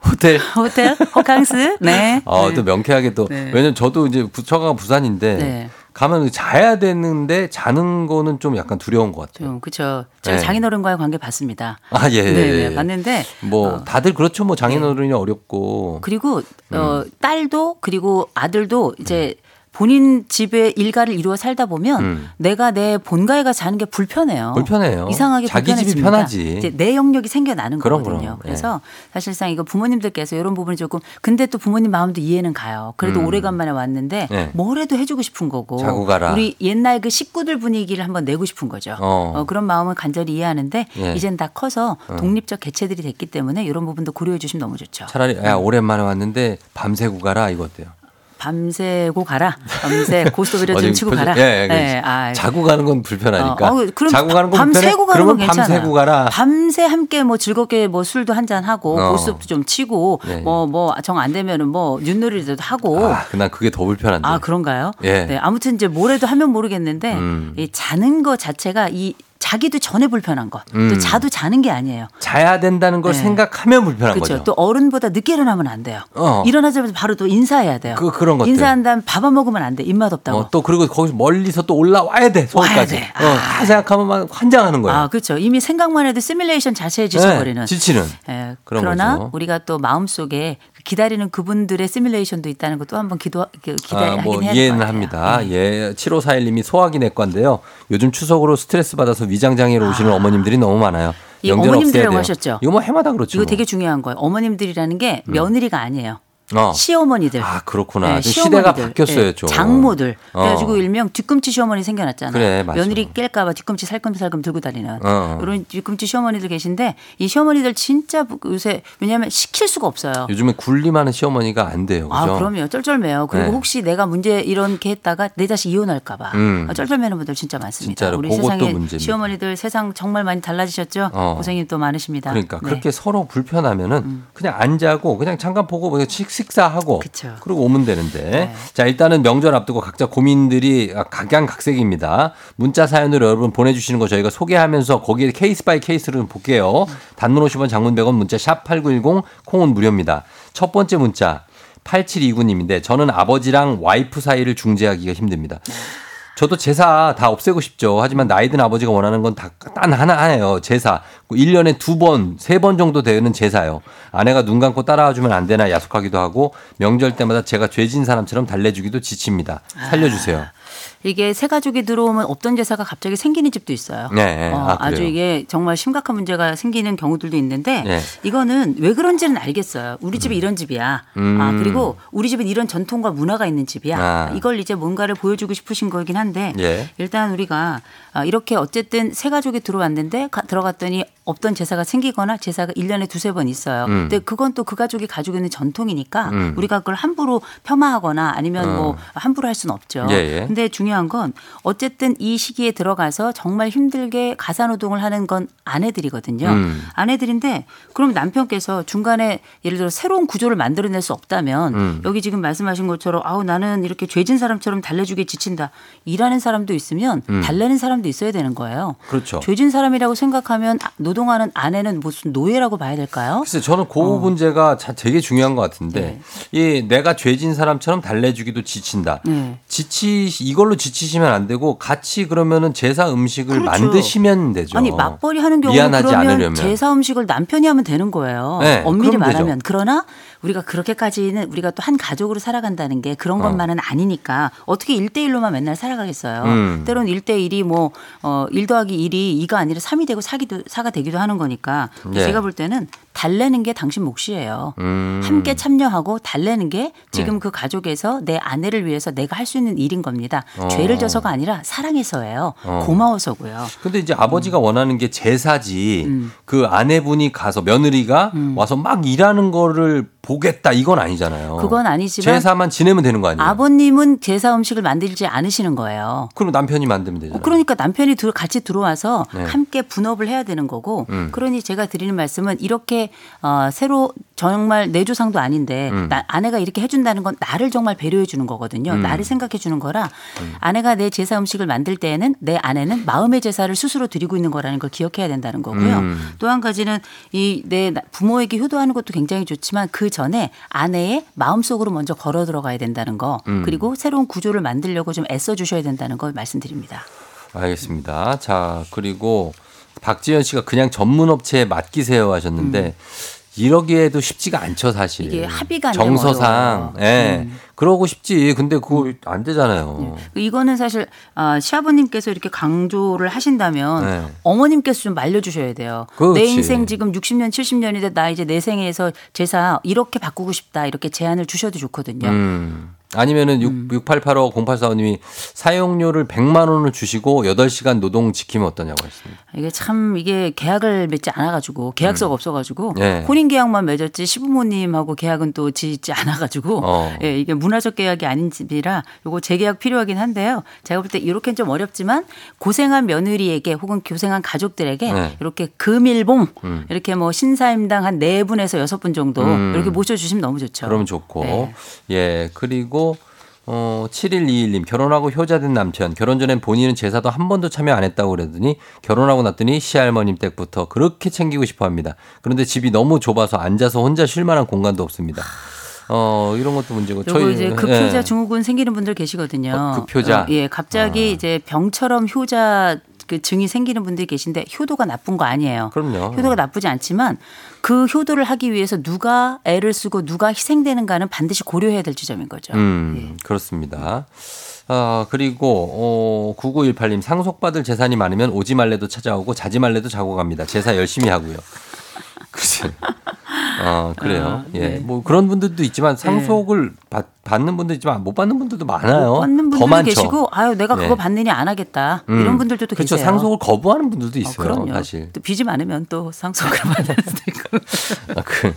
호텔. <laughs> 호텔, 호캉스. 네. <laughs> 어, 네. 또 명쾌하게 또 네. 왜냐면 저도 이제 부- 처가가 부산인데 네. 가면 자야 되는데 자는 거는 좀 약간 두려운 것 같아요. 좀 그렇죠. 제가 네. 장인어른과의 관계 봤습니다. 아, 예, 예, 네, 예. 네, 봤는데 뭐 다들 그렇죠. 뭐 장인어른이 어렵고. 그리고 어, 음. 딸도 그리고 아들도 이제 본인 집에 일가를 이루어 살다 보면 음. 내가 내 본가에 가서 자는 게 불편해요. 불편해요. 이상하게 자기 집이 불편해집니다. 편하지. 이제 내 영역이 생겨나는 그럼, 거거든요. 그럼. 예. 그래서 사실상 이거 부모님들께서 이런 부분이 조금 근데 또 부모님 마음도 이해는 가요. 그래도 음. 오래간만에 왔는데 예. 뭐래도 해주고 싶은 거고 자고 가라. 우리 옛날 그 식구들 분위기를 한번 내고 싶은 거죠. 어. 어, 그런 마음을 간절히 이해하는데 예. 이젠 다 커서 어. 독립적 개체들이 됐기 때문에 이런 부분도 고려해 주시면 너무 좋죠. 차라리 야 오랜만에 왔는데 밤새고 가라 이거 어때요? 밤새고 가라. 밤새 <laughs> 고스톱이라 좀 치고 표정- 가라. 예, 예, 네, 아, 자고 가는 건 불편하니까. 어, 어, 그럼 자고 가는 건. 밤새고 가는 건 괜찮아요. 밤새고 가라. 밤새 함께 뭐 즐겁게 뭐 술도 한 잔 하고 어. 고스톱도 좀 치고 네. 뭐뭐 정 안 되면은 뭐 윷놀이라도 하고 아, 난 그게 더 불편한데. 아 그런가요? 예. 네, 아무튼 이제 뭐래도 하면 모르겠는데 음. 이 자는 거 자체가 이 자기도 전에 불편한 거, 또 음. 자도 자는 게 아니에요. 자야 된다는 걸 네. 생각하면 불편한 그렇죠. 거죠. 또 어른보다 늦게 일어나면 안 돼요. 어. 일어나자마자 바로 또 인사해야 돼요. 그- 그런 것들. 인사한 다음 밥 안 먹으면 안 돼. 입맛 없다고. 어, 또 그리고 거기서 멀리서 또 올라와야 돼 서울까지. 와야 돼. 어, 다 생각하면 막 환장하는 거예요. 아, 그렇죠. 이미 생각만 해도 시뮬레이션 자체에 지쳐버리는. 네, 지치는. 예, 그런 그러나 거죠. 우리가 또 마음속에 기다리는 그분들의 시뮬레이션도 있다는 것도 한번 기도 그, 기다리 아, 뭐 해야 이해는. 합니다. 네. 예, 7541님이 소화기 내과인데요. 요즘 추석으로 스트레스 받아서 위장 장애로 오시는 어머님들이 너무 많아요. 아. 어머님들이라고. 하셨죠? 이거 뭐 해마다 그렇죠. 이거 뭐. 되게 중요한 거예요. 어머님들이라는 게 며느리가 아니에요. 어. 시어머니들. 아 그렇구나. 네. 시대가 바뀌었어요, 네, 좀. 장모들. 어. 그래가지고 일명 뒤꿈치 시어머니 생겨났잖아요. 그래. 며느리 깰까봐 뒤꿈치 살금살금 들고 다니는 어. 그런 뒤꿈치 시어머니들 계신데 이 시어머니들 진짜 요새 왜냐하면 시킬 수가 없어요. 요즘에 군림하는 시어머니가 안 돼요. 그죠? 아, 그럼요. 쩔쩔매요. 그리고 네. 혹시 내가 문제 이렇게 했다가 내 자식 이혼할까봐 음. 아, 쩔쩔매는 분들 진짜 많습니다. 진짜로 우리 세상에 문제입니다. 시어머니들 세상 정말 많이 달라지셨죠? 어. 고생이 또 많으십니다. 그러니까 네. 음. 그렇게 서로 불편하면은 그냥 안 자고 그냥 잠깐 보고 그냥 식- 식사하고 그쵸. 네. 그리고 오면 되는데. 자 일단은 명절 앞두고 각자 고민들이 각양각색입니다. 문자 사연으로 여러분 보내주시는 거 저희가 소개하면서 거기에 case by case를 좀 볼게요. 단문 50원 장문 100원 문자 샵 8910 콩은 무료입니다. 첫 번째 문자 8729님인데 저는 아버지랑 와이프 사이를 중재하기가 힘듭니다 저도 제사 다 없애고 싶죠. 하지만 나이 든 아버지가 원하는 건다단 하나 하나예요. 제사. 1년에 두 번, 세 번 정도 되는 제사요. 아내가 눈 감고 따라와 주면 안 되나 야속하기도 하고 명절 때마다 제가 죄진 사람처럼 달래주기도 지칩니다. 살려주세요. 이게 새 가족이 들어오면 없던 제사가 갑자기 생기는 집도 있어요. 네. 어, 아, 그래요? 이게 정말 심각한 문제가 생기는 경우들도 있는데 네. 이거는 왜 그런지는 알겠어요. 우리 집이 이런 집이야. 음. 아, 그리고 우리 집은 이런 전통과 문화가 있는 집이야. 아. 이걸 이제 뭔가를 보여주고 싶으신 거긴 한데 예. 일단 우리가 아, 이렇게 어쨌든 새 가족이 들어왔는데 가- 들어갔더니 없던 제사가 생기거나 제사가 1년에 두세 번 있어요. 음. 근데 그건 또 그 가족이 가지고 있는 전통이니까 음. 우리가 그걸 함부로 폄하하거나 아니면 어. 뭐 함부로 할 수는 없죠. 예, 예. 근데 중요한 건 어쨌든 이 시기에 들어가서 정말 힘들게 가사노동을 하는 건 아내들이거든요. 음. 아내들인데 그럼 남편께서 중간에 예를 들어 새로운 구조를 만들어낼 수 없다면 음. 여기 지금 말씀하신 것처럼 아우 나는 이렇게 죄진 사람처럼 달래주게 지친다. 일하는 사람도 있으면 음. 달래는 사람도 있어야 되는 거예요. 그렇죠. 죄진 사람이라고 생각하면 아, 노동하는 아내는 무슨 노예라고 봐야 될까요? 글쎄 저는 그 어. 문제가 자- 되게 중요한 것 같은데 네. 이 내가 죄진 사람처럼 달래주기도 지친다. 네. 지치 이걸로 지치시면 안 되고 같이 그러면은 제사 음식을 그렇죠. 만드시면 되죠. 아니 맞벌이 하는 경우는 미안하지 그러면 않으려면. 제사 음식을 남편이 하면 되는 거예요. 네, 엄밀히 그럼 되죠. 말하면 그러나 우리가 그렇게까지는 우리가 또 한 가족으로 살아간다는 게 그런 어. 것만은 아니니까 어떻게 일대일로만 맨날 살아가겠어요. 음. 때론 일대일이 뭐 어, 1 더하기 1이 2가 아니라 3이 되고 4도, 4가 되기도 하는 거니까 예. 제가 볼 때는 달래는 게 당신 몫이에요. 음. 함께 참여하고 달래는 게 지금 네. 그 가족에서 내 아내를 위해서 내가 할 수 있는 일인 겁니다. 어. 죄를 져서가 아니라 사랑해서예요. 어. 고마워서고요. 근데 이제 아버지가 원하는 게 제사지 음. 그 아내분이 가서 며느리가 와서 막 일하는 거를 보겠다 이건 아니잖아요. 그건 아니지만 제사만 지내면 되는 거 아니에요? 아버님은 제사 음식을 만들지 않으시는 거예요. 그럼 남편이 만들면 되잖아요. 그러니까 남편이 들- 같이 들어와서 네. 함께 분업을 해야 되는 거고 음. 그러니 제가 드리는 말씀은 이렇게 어, 새로 정말 내 조상도 아닌데 음. 나- 아내가 이렇게 해준다는 건 나를 정말 배려해 주는 거거든요. 음. 나를 생각해 주는 거라 아내가 내 제사 음식을 만들 때에는 내 아내는 마음의 제사를 스스로 드리고 있는 거라는 걸 기억해야 된다는 거고요. 음. 또한 가지는 이 내 부모에게 효도하는 것도 굉장히 좋지만 그 전에 아내의 마음속으로 먼저 걸어 들어가야 된다는 거 음. 그리고 새로운 구조를 만들려고 좀 애써 주셔야 된다는 걸 말씀드립니다. 알겠습니다. 자, 그리고 박지현 씨가 그냥 전문 업체에 맡기세요 하셨는데 이러기에도 쉽지가 않죠, 사실. 음. 이게 합의가 정서상. 예. 음. 그러고 싶지. 근데 그거 안 되잖아요. 이거는 사실 아, 시아버님께서 이렇게 강조를 하신다면 네. 어머님께서 좀 말려주셔야 돼요. 그렇지. 내 인생 지금 60년, 70년인데 나 이제 내 생에서 제사 이렇게 바꾸고 싶다 이렇게 제안을 주셔도 좋거든요. 음. 아니면은 6, 6885 0845님이 사용료를 100만 원을 주시고 8시간 노동 지키면 어떠냐고 했습니다. 이게 참 이게 계약을 맺지 않아 가지고 계약서가 없어 가지고 예. 혼인 계약만 맺었지 시부모님하고 계약은 또 짓지 않아 가지고 어. 예, 이게 문화적 계약이 아닌 집이라 요거 재계약 필요하긴 한데요. 제가 볼 때 이렇게는 좀 어렵지만 고생한 며느리에게 혹은 고생한 가족들에게 네. 이렇게 금일봉 음. 이렇게 뭐 신사임당 한네 분에서 여섯 분 정도 음. 이렇게 모셔 주시면 너무 좋죠. 그러면 좋고. 네. 예. 그리고 어 7121님 결혼하고 효자된 남편 결혼 전엔 본인은 제사도 한 번도 참여 안 했다고 그러더니 결혼하고 났더니 시할머님 댁부터 그렇게 챙기고 싶어 합니다. 그런데 집이 너무 좁아서 앉아서 혼자 쉴 만한 공간도 없습니다. 어 이런 것도 문제고 요거 이제 급효자 예. 증후군 생기는 분들 계시거든요. 어, 급효자? 어, 예, 갑자기 이제 병처럼 효자 그 증이 생기는 분들이 계신데 효도가 나쁜 거 아니에요. 그럼요. 효도가 나쁘지 않지만 그 효도를 하기 위해서 누가 애를 쓰고 누가 희생되는가는 반드시 고려해야 될 지점인 거죠. 음, 그렇습니다. 아, 그리고, 어, 9918님, 상속받을 재산이 많으면 오지 말래도 찾아오고 자지 말래도 자고 갑니다. 제사 열심히 하고요. 글쎄. 어, 그래요. 아, 예. 네. 뭐 그런 분들도 있지만 상속을 받, 받는 분도 있지만 못 받는 분들도 많아요. 못 받는 더 분들도 많죠. 계시고 아유 내가 그거 네. 받느니 안 하겠다 음. 이런 분들도 또 그렇죠. 계세요. 상속을 거부하는 분들도 어, 있어요. 그럼요. 사실. 또 빚이 많으면 또 상속을 <laughs> 받아야 되고. 아, 그,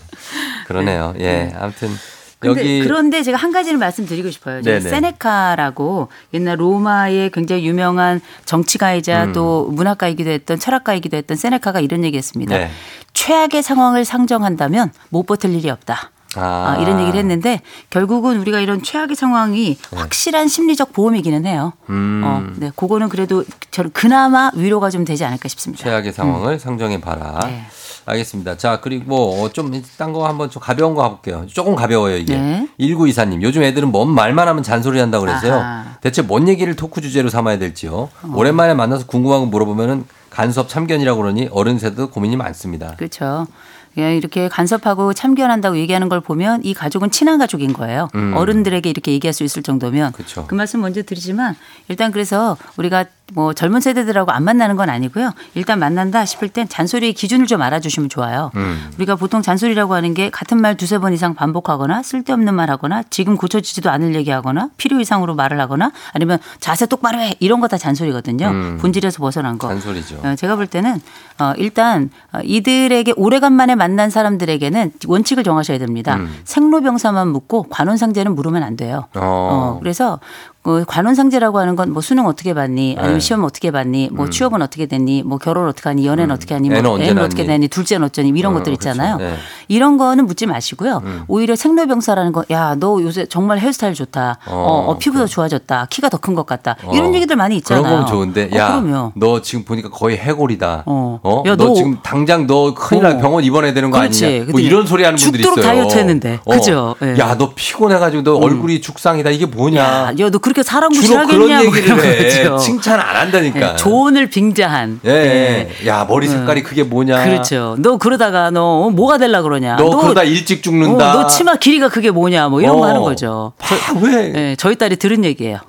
그러네요. 예. 아무튼 근데 여기 그런데 제가 한 가지를 말씀드리고 싶어요. 세네카라고 옛날 로마의 굉장히 유명한 정치가이자 음. 또 문학가이기도 했던 철학가이기도 했던 세네카가 이런 얘기했습니다. 네. 최악의 상황을 상정한다면 못 버틸 일이 없다. 아, 아, 이런 얘기를 했는데 결국은 우리가 이런 최악의 상황이 확실한 심리적 보험이기는 해요. 네. 음. 어, 네, 그거는 그래도 저 그나마 위로가 좀 되지 않을까 싶습니다. 최악의 상황을 상정해 봐라. 네. 알겠습니다. 자, 그리고 어, 좀딴 거 한번 좀 가벼운 거 가볼게요. 조금 가벼워요, 이게. 네. 1924님, 요즘 애들은 뭔 말만 하면 잔소리 한다고 그래서요. 아하. 대체 뭔 얘기를 토크 주제로 삼아야 될지요. 오랜만에 만나서 궁금한 거 물어보면은 간섭 참견이라고 그러니 어른 세도 고민이 많습니다. 그렇죠. 예, 이렇게 간섭하고 참견한다고 얘기하는 걸 보면 이 가족은 친한 가족인 거예요. 음. 어른들에게 이렇게 얘기할 수 있을 정도면 그쵸. 그 말씀 먼저 드리지만 일단 그래서 우리가 뭐 젊은 세대들하고 안 만나는 건 아니고요. 일단 만난다 싶을 땐 잔소리의 기준을 좀 알아주시면 좋아요. 음. 우리가 보통 잔소리라고 하는 게 같은 말 두세 번 이상 반복하거나 쓸데없는 말 하거나 지금 고쳐지지도 않을 얘기 하거나 필요 이상으로 말을 하거나 아니면 자세 똑바로 해 이런 거 다 잔소리거든요. 음. 본질에서 벗어난 거. 잔소리죠. 어, 제가 볼 때는 어, 일단 어, 이들에게 오래간만에 만난 사람들에게는 원칙을 정하셔야 됩니다. 음. 생로병사만 묻고 관혼상제는 물으면 안 돼요. 어. 어, 그래서 그 관혼상제라고 하는 건 뭐 수능 어떻게 봤니? 아니면 네. 시험 어떻게 봤니? 뭐 음. 취업은 어떻게 됐니? 뭐 결혼 어떻게 하니? 연애는 어떻게 하니? 뭐 애는 애는 어떻게 낳니? 되니? 둘째는 어쩌니? 이런 어, 것들 있잖아요. 그렇죠. 네. 이런 거는 묻지 마시고요. 음. 오히려 생로병사라는 거, 야, 너 요새 정말 헤어스타일 좋다. 어, 어, 어, 피부도 좋아졌다. 키가 더 큰 것 같다. 어. 이런 얘기들 많이 있잖아요. 그런 거면 좋은데, 어, 야, 그럼요. 너 지금 보니까 거의 해골이다. 어. 어? 야, 너, 너- 지금 당장 너 큰일 날 어. 병원 입원해야 되는 거 그렇지. 아니냐? 뭐 이런 소리 하는 분들이 있어요. 죽도록 다이어트 했는데. 그죠? 예. 음. 야, 너 피곤해가지고 너 얼굴이 죽상이다. 이게 뭐냐? 야, 야, 너 그렇게 사람 주로 구실하겠냐? 그런 뭐 얘기를 이런 해. 거죠. 칭찬 안 한다니까. 예, 조언을 빙자한. 예. 야, 머리 색깔이 그게 뭐냐? 그렇죠. 너 그러다가 너 뭐가 될라 그러냐? 너, 그러다 일찍 어, 죽는다. 너 치마 길이가 그게 뭐냐? 뭐 이런 어. 거 하는 거죠. 다 왜? 예, 저희 딸이 들은 얘기예요. <laughs>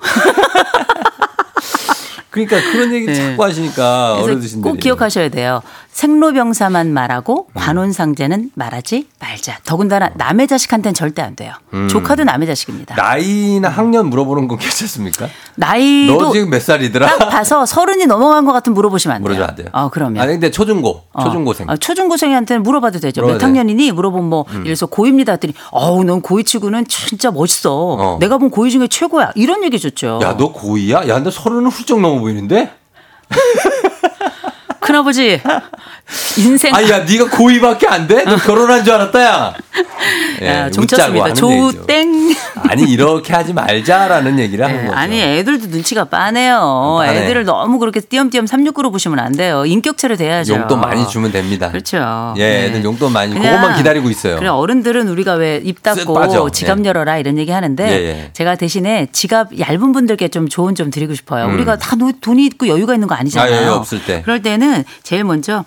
그러니까 그런 얘기 네. 자꾸 하시니까 어르신들이. 꼭 기억하셔야 돼요. 생로병사만 말하고 관혼상제는 말하지 말자. 더군다나 남의 자식한테는 절대 안 돼요. 음. 조카도 남의 자식입니다. 나이나 학년 물어보는 건 괜찮습니까? 나이도 너 지금 몇 살이더라? 딱 봐서 서른이 넘어간 것 같으면 물어보시면 안 돼요. 물어주면 안 돼요. 어, 그러면. 아니 근데 초중고, 어. 초중고생. 어, 초중고생한테는 물어봐도 되죠. 몇 돼. 학년이니? 물어보면 뭐, 음. 예를 들어서 고2입니다. 했더니, 어우, 넌 고2 치고는 진짜 멋있어. 어. 내가 본 고2 중에 최고야. 이런 얘기 줬죠. 야, 너 고2야? 야, 너 서른은 훌쩍 넘어 보이는데? <laughs> 큰아버지, 인생. 아니, 야, 네가 고2밖에 안 돼? 너 결혼한 줄 알았다, 야. <laughs> 예, 야, 얘기죠. 조땡. 아니, 이렇게 하지 말자라는 얘기를 하는 네, 거죠. 아니 애들도 눈치가 빠네요. 빠네. 애들을 너무 그렇게 띄엄띄엄 369로 보시면 안 돼요. 인격체로 대해야죠. 용돈 많이 주면 됩니다. 그렇죠. 예, 네. 애들 용돈 많이, 그것만 기다리고 있어요. 그래 어른들은 우리가 왜 입 닫고. 지갑 예. 열어라 이런 얘기 하는데 예, 예. 제가 대신에 지갑 얇은 분들께 좀 조언 좀 드리고 싶어요. 음. 우리가 다 노- 돈이 있고 여유가 있는 거 아니잖아요. 아, 여유 없을 때. 그럴 때는 제일 먼저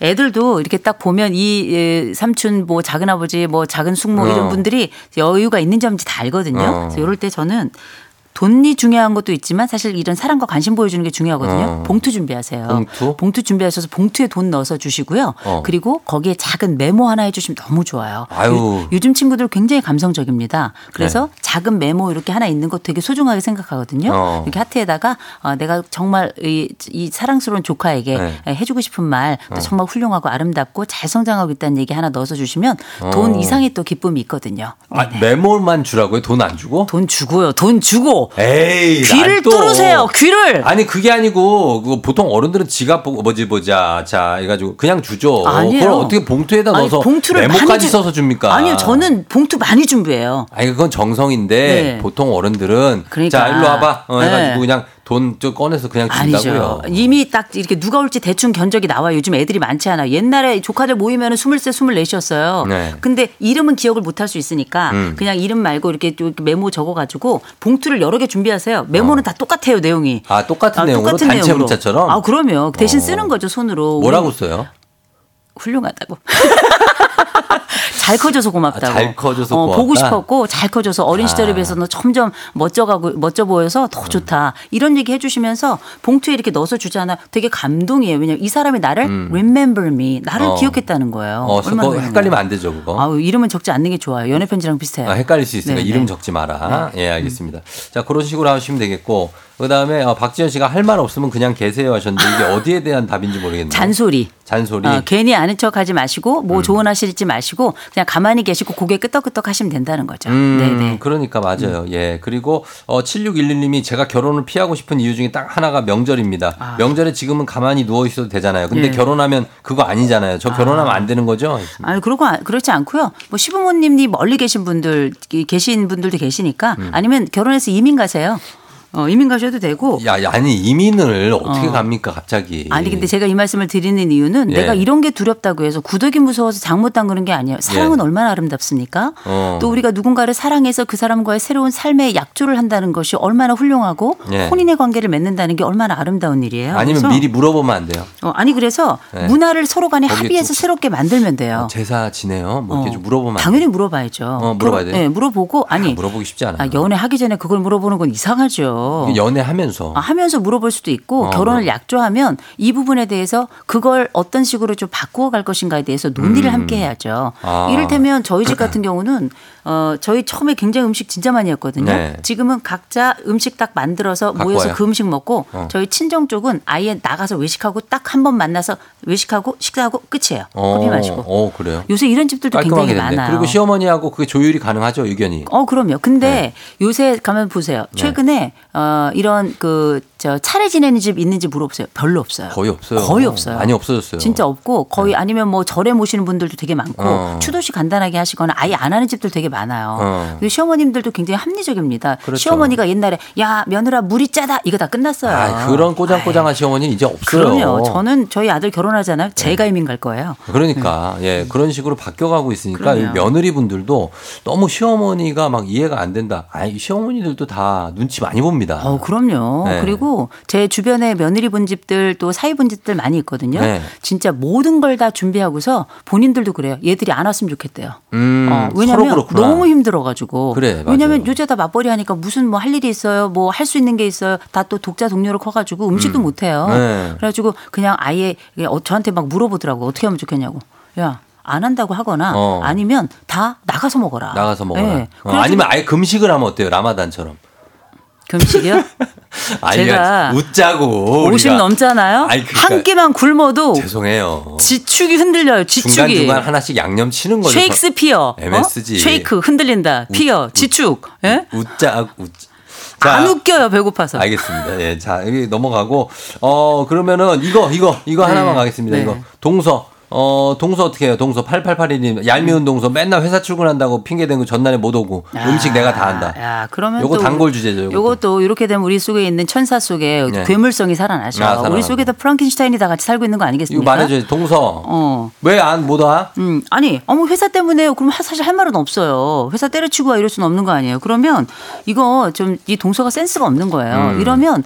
애들도 이렇게 딱 보면 이 예, 삼촌 뭐 작은 아버지 뭐 작은 숙모 어. 이런 분들이 여유가 있는지 없는지 다 알거든요. 어. 그래서 이럴 때 저는 돈이 중요한 것도 있지만 사실 이런 사랑과 관심 보여주는 게 중요하거든요. 어. 봉투 준비하세요. 봉투? 준비하셔서 봉투에 돈 넣어서 주시고요. 어. 그리고 거기에 작은 메모 하나 해주시면 너무 좋아요. 아유. 요, 즘 친구들 굉장히 감성적입니다. 그래서 네. 작은 메모 이렇게 하나 있는 거 되게 소중하게 생각하거든요. 어. 이렇게 하트에다가 어, 내가 정말 이, 이 사랑스러운 조카에게 네. 해주고 싶은 말또 어. 정말 훌륭하고 아름답고 잘 성장하고 있다는 얘기 하나 넣어서 주시면 돈 어. 이상의 또 기쁨이 있거든요. 아, 메모만 주라고요? 돈 안 주고? 돈 주고요. 돈 주고 에이, 귀를 뚫으세요. 귀를. 아니 그게 아니고 그거 보통 어른들은 지갑 보고 뭐지 보자 자 해가지고 그냥 주죠. 아니에요. 그걸 어떻게 봉투에다 아니, 넣어서 봉투를 메모까지 주- 써서 줍니까? 아니요, 저는 봉투 많이 준비해요. 아니 그건 정성인데 네. 보통 어른들은 그러니까. 자 일로 와봐 어, 해가지고 네. 그냥 돈 좀 꺼내서 그냥 준다고요. 아니죠. 이미 딱 이렇게 누가 올지 대충 견적이 나와요. 요즘 애들이 많지 않아요. 옛날에 조카들 모이면 23, 24였어요. 네. 근데 이름은 기억을 못 할 수 있으니까 음. 그냥 이름 말고 이렇게 메모 적어가지고 봉투를 여러 개 준비하세요. 메모는 다 똑같아요, 내용이. 아 똑같은 아, 내용으로 똑같은 단체 내용으로. 문자처럼 아, 그럼요. 대신 어. 쓰는 거죠, 손으로. 뭐라고 써요? 훌륭하다고. <laughs> 잘 커져서 고맙다고. 아, 잘 커져서 어, 보고? 싶었고 잘 커져서 어린 시절에 아. 비해서 너 점점 멋져가고 멋져 보여서 더 좋다. 이런 얘기 해주시면서 봉투에 이렇게 넣어서 주잖아. 되게 감동이에요. 왜냐면 이 사람이 나를 remember me, 나를 어. 기억했다는 거예요. 어, 얼마나 그거 헷갈리면. 안 되죠 그거. 아우 이름은 적지 않는 게 좋아요. 연애 편지랑 비슷해요. 아, 헷갈릴 수 있으니까 네, 이름 네. 적지 마라. 예, 알겠습니다. 자, 그런 식으로 하시면 되겠고. 그 다음에 어, 박지현 씨가 할 말 없으면 그냥 계세요 하셨는데 이게 어디에 대한 답인지 모르겠네요. 잔소리. 잔소리. 어, 괜히 아는 척 하지 마시고 뭐 음. 조언하시지 마시고 그냥 가만히 계시고 고개 끄덕끄덕 하시면 된다는 거죠. 음, 네네. 그러니까 맞아요. 예. 그리고 어 7611님이 제가 결혼을 피하고 싶은 이유 중에 딱 하나가 명절입니다. 명절에 지금은 가만히 누워 있어도 되잖아요. 근데 아. 예. 결혼하면 그거 아니잖아요. 저 결혼하면 안 되는 거죠? 아니 그러고 안- 그렇지 않고요. 뭐 시부모님이 멀리 계신 분들 이- 계신 분들도 계시니까 음. 아니면 결혼해서 이민 가세요. 어, 이민 가셔도 되고. 야, 야, 아니 이민을 어떻게 어. 갑니까 갑자기? 아니 근데 제가 이 말씀을 드리는 이유는 예. 내가 이런 게 두렵다고 해서 구더기 무서워서 장못 담그는 게 아니에요. 사랑은 예. 얼마나 아름답습니까? 어. 또 우리가 누군가를 사랑해서 그 사람과의 새로운 삶의 약조를 한다는 것이 얼마나 훌륭하고 예. 혼인의 관계를 맺는다는 게 얼마나 아름다운 일이에요. 아니면 그래서 미리 물어보면 안 돼요. 어, 아니 그래서 예. 문화를 서로 간에 합의해서 또- 새롭게 만들면 돼요. 제사 지내요? 뭐 이렇게 어, 좀 물어보면 안 당연히 물어봐야죠. 어, 물어봐야 돼요? 네, 물어보고 아니 아, 물어보기 쉽지 않아요. 아, 연애 하기 전에 그걸 물어보는 건 이상하죠. 연애하면서 아, 하면서 물어볼 수도 있고 어, 결혼을 물어- 약조하면 이 부분에 대해서 그걸 어떤 식으로 좀 바꾸어 갈 것인가에 대해서 논의를 음. 함께 해야죠. 아. 이를테면 저희 집 같은 경우는 어 저희 처음에 굉장히 음식 진짜 많이 했거든요. 네. 지금은 각자 음식 딱 만들어서 모여서 와요? 그 음식 먹고 어. 저희 친정 쪽은 아예 나가서 외식하고 딱 한 번 만나서 외식하고 식사하고 끝이에요. 어, 커피 마시고. 어, 그래요. 요새 이런 집들도 굉장히 됐네. 많아요. 그리고 시어머니하고 그게 조율이 가능하죠, 의견이. 어, 그럼요. 근데 네. 요새 가면 보세요. 최근에 어, 이런 그, 저, 차례 지내는 집 있는지 물어보세요. 별로 없어요. 거의 없어요. 거의 없어요. 많이 없어졌어요. 진짜 없고 거의 아니면 뭐 절에 모시는 분들도 되게 많고 어. 추도식 간단하게 하시거나 아예 안 하는 집들 되게 많아요. 어. 근데 시어머님들도 굉장히 합리적입니다. 그렇죠. 시어머니가 옛날에 야 며느라 물이 짜다 이거 다 끝났어요. 아, 그런 꼬장꼬장한 시어머니는 이제 없어요. 그럼요. 저는 저희 아들 결혼하잖아요. 제가 이민 갈 거예요. 그러니까 예 그런 식으로 바뀌어가고 있으니까 이 네. 며느리 분들도 너무 시어머니가 막 이해가 안 된다. 아 시어머니들도 다 눈치 많이 봅니다. 어, 그럼요. 네. 그리고 제 주변에 며느리 본 집들 또 사위 본 집들 많이 있거든요. 네. 진짜 모든 걸 다 준비하고서 본인들도 그래요. 얘들이 안 왔으면 좋겠대요. 음, 어, 왜냐면 그렇구나. 너무 힘들어가지고. 그래, 왜냐면. 요새 다 맞벌이 하니까 무슨 뭐 할 일이 있어요. 뭐 할 수 있는 게 있어요. 다 또 독자 동료로 커가지고 음식도 음. 못해요. 네. 그래가지고 그냥 아예 어, 저한테 막 물어보더라고. 어떻게 하면 좋겠냐고. 야. 안 한다고 하거나 어. 아니면 다 나가서 먹어라. 나가서 먹어라. 네. 어, 아니면 아예 금식을 하면 어때요? 라마단처럼. 금식이요? <laughs> 아니, 제가 웃자고. 50 우리가. 넘잖아요. 아니, 그러니까 한 끼만 굶어도 죄송해요. 지축이 흔들려요. 지축이. 중간중간 하나씩 양념 치는 거죠. 쉐익스피어. MSG. 어? shake 흔들린다. 피어. 지축. 예? 웃자, 웃. 안 웃겨요. 배고파서. 알겠습니다. 예, 자, 여기 넘어가고, 어, 그러면은 이거, 이거, 이거 네. 하나만 가겠습니다. 네. 이거. 동서. 어, 동서 어떻게 해요? 동서 8881님. 얄미운 동서. 맨날 회사 출근한다고 핑계댄 거 전날에 못 오고. 음식 내가 다 한다. 야, 그러면 요거 또 단골 주제죠. 요것도. 요것도 이렇게 되면 우리 속에 있는 천사 속에 네. 괴물성이 살아나죠. 아. 우리 속에도 프랑켄슈타인이 다 같이 살고 있는 거 이거 아니겠습니까? 말해줘야지. 동서. 어. 왜 안 못 와? 음, 아니, 어머, 회사 때문에, 그럼 하- 사실 할 말은 없어요. 회사 때려치고 와 이럴 수는 없는 거 아니에요. 그러면 이거 좀 이 동서가 센스가 없는 거예요. 음. 이러면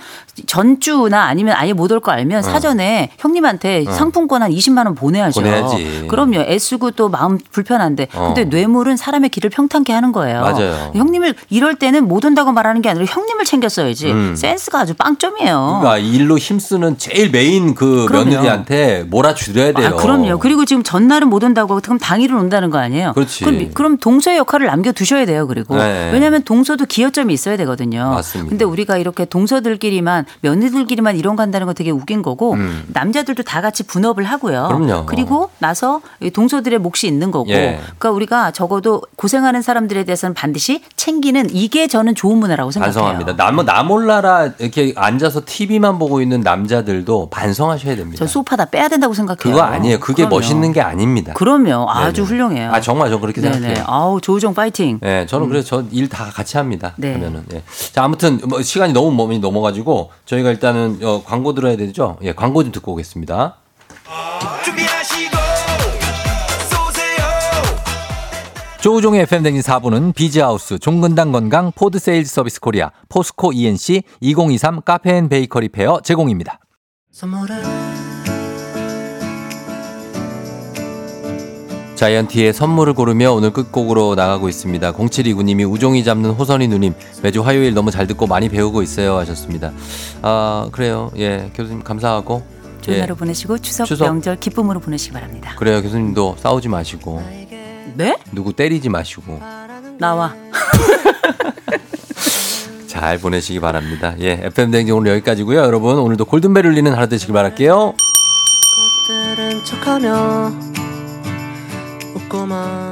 전 주나 아니면 아예 못 올 거 알면 사전에 형님한테 어. 상품권 한 20만 원 보내야죠. 보내야지. 그럼요. 애쓰고 또 마음 불편한데. 어. 근데 뇌물은 사람의 길을 평탄케 하는 거예요. 맞아요. 형님을 이럴 때는 못 온다고 말하는 게 아니라 형님을 챙겼어야지. 음. 센스가 아주 빵점이에요. 그러니까 일로 힘쓰는 제일 메인 그 그럼요. 며느리한테 몰아드려야 돼요. 아, 그럼요. 그리고 지금 전날은 못 온다고 하고 그럼 당일은 온다는 거 아니에요? 그렇지. 그럼, 그럼 동서의 역할을 남겨 두셔야 돼요. 그리고 네. 왜냐하면 동서도 기여점이 있어야 되거든요. 맞습니다. 근데 우리가 이렇게 동서들끼리만 며느들끼리만 이런 거 한다는 건 되게 웃긴 거고 음. 남자들도 다 같이 분업을 하고요. 그럼요. 그리고 나서 이 동서들의 몫이 있는 거고. 예. 그러니까 우리가 적어도 고생하는 사람들에 대해서는 반드시 챙기는 이게 저는 좋은 문화라고 생각해요. 반성합니다. 나, 나 몰라라 이렇게 앉아서 TV만 보고 있는 남자들도 반성하셔야 됩니다. 저 소파 다 빼야 된다고 생각해요. 그거 아니에요. 그게 그럼요. 멋있는 게 아닙니다. 그럼요. 아주 네네. 훌륭해요. 아 정말 저 그렇게 네네. 생각해요. 아우 조우종 파이팅. 네, 저는 그래서 저 일 다 같이 합니다. 네. 하면은. 예. 자, 아무튼 뭐 시간이 너무 많이 넘어가지고 저희가 일단은 어, 광고 들어야 되죠. 예, 광고 좀 듣고 오겠습니다. 조우종의 FM 댕진 4부는 비즈하우스, 종근당 건강, 포드 세일즈 서비스 코리아, 포스코 ENC, 2023 카페 앤 베이커리 페어 제공입니다. 자이언티의 선물을 고르며 오늘 끝곡으로 나가고 있습니다. 0729님이 우종이 잡는 호선이 누님 매주 화요일 너무 잘 듣고 많이 배우고 있어요 하셨습니다. 아 그래요. 예 교수님 감사하고 좋은 예. 하루 보내시고 추석, 추석. 명절 기쁨으로 보내시기 바랍니다. 그래요 교수님도 싸우지 마시고 네? 누구 때리지 마시고 나와. <laughs> 잘 보내시기 바랍니다. 예 FM 댕진 오늘 여기까지고요. 여러분 오늘도 골든벨 울리는 하루 되시길 바랄게요. 들은 척하며 웃고만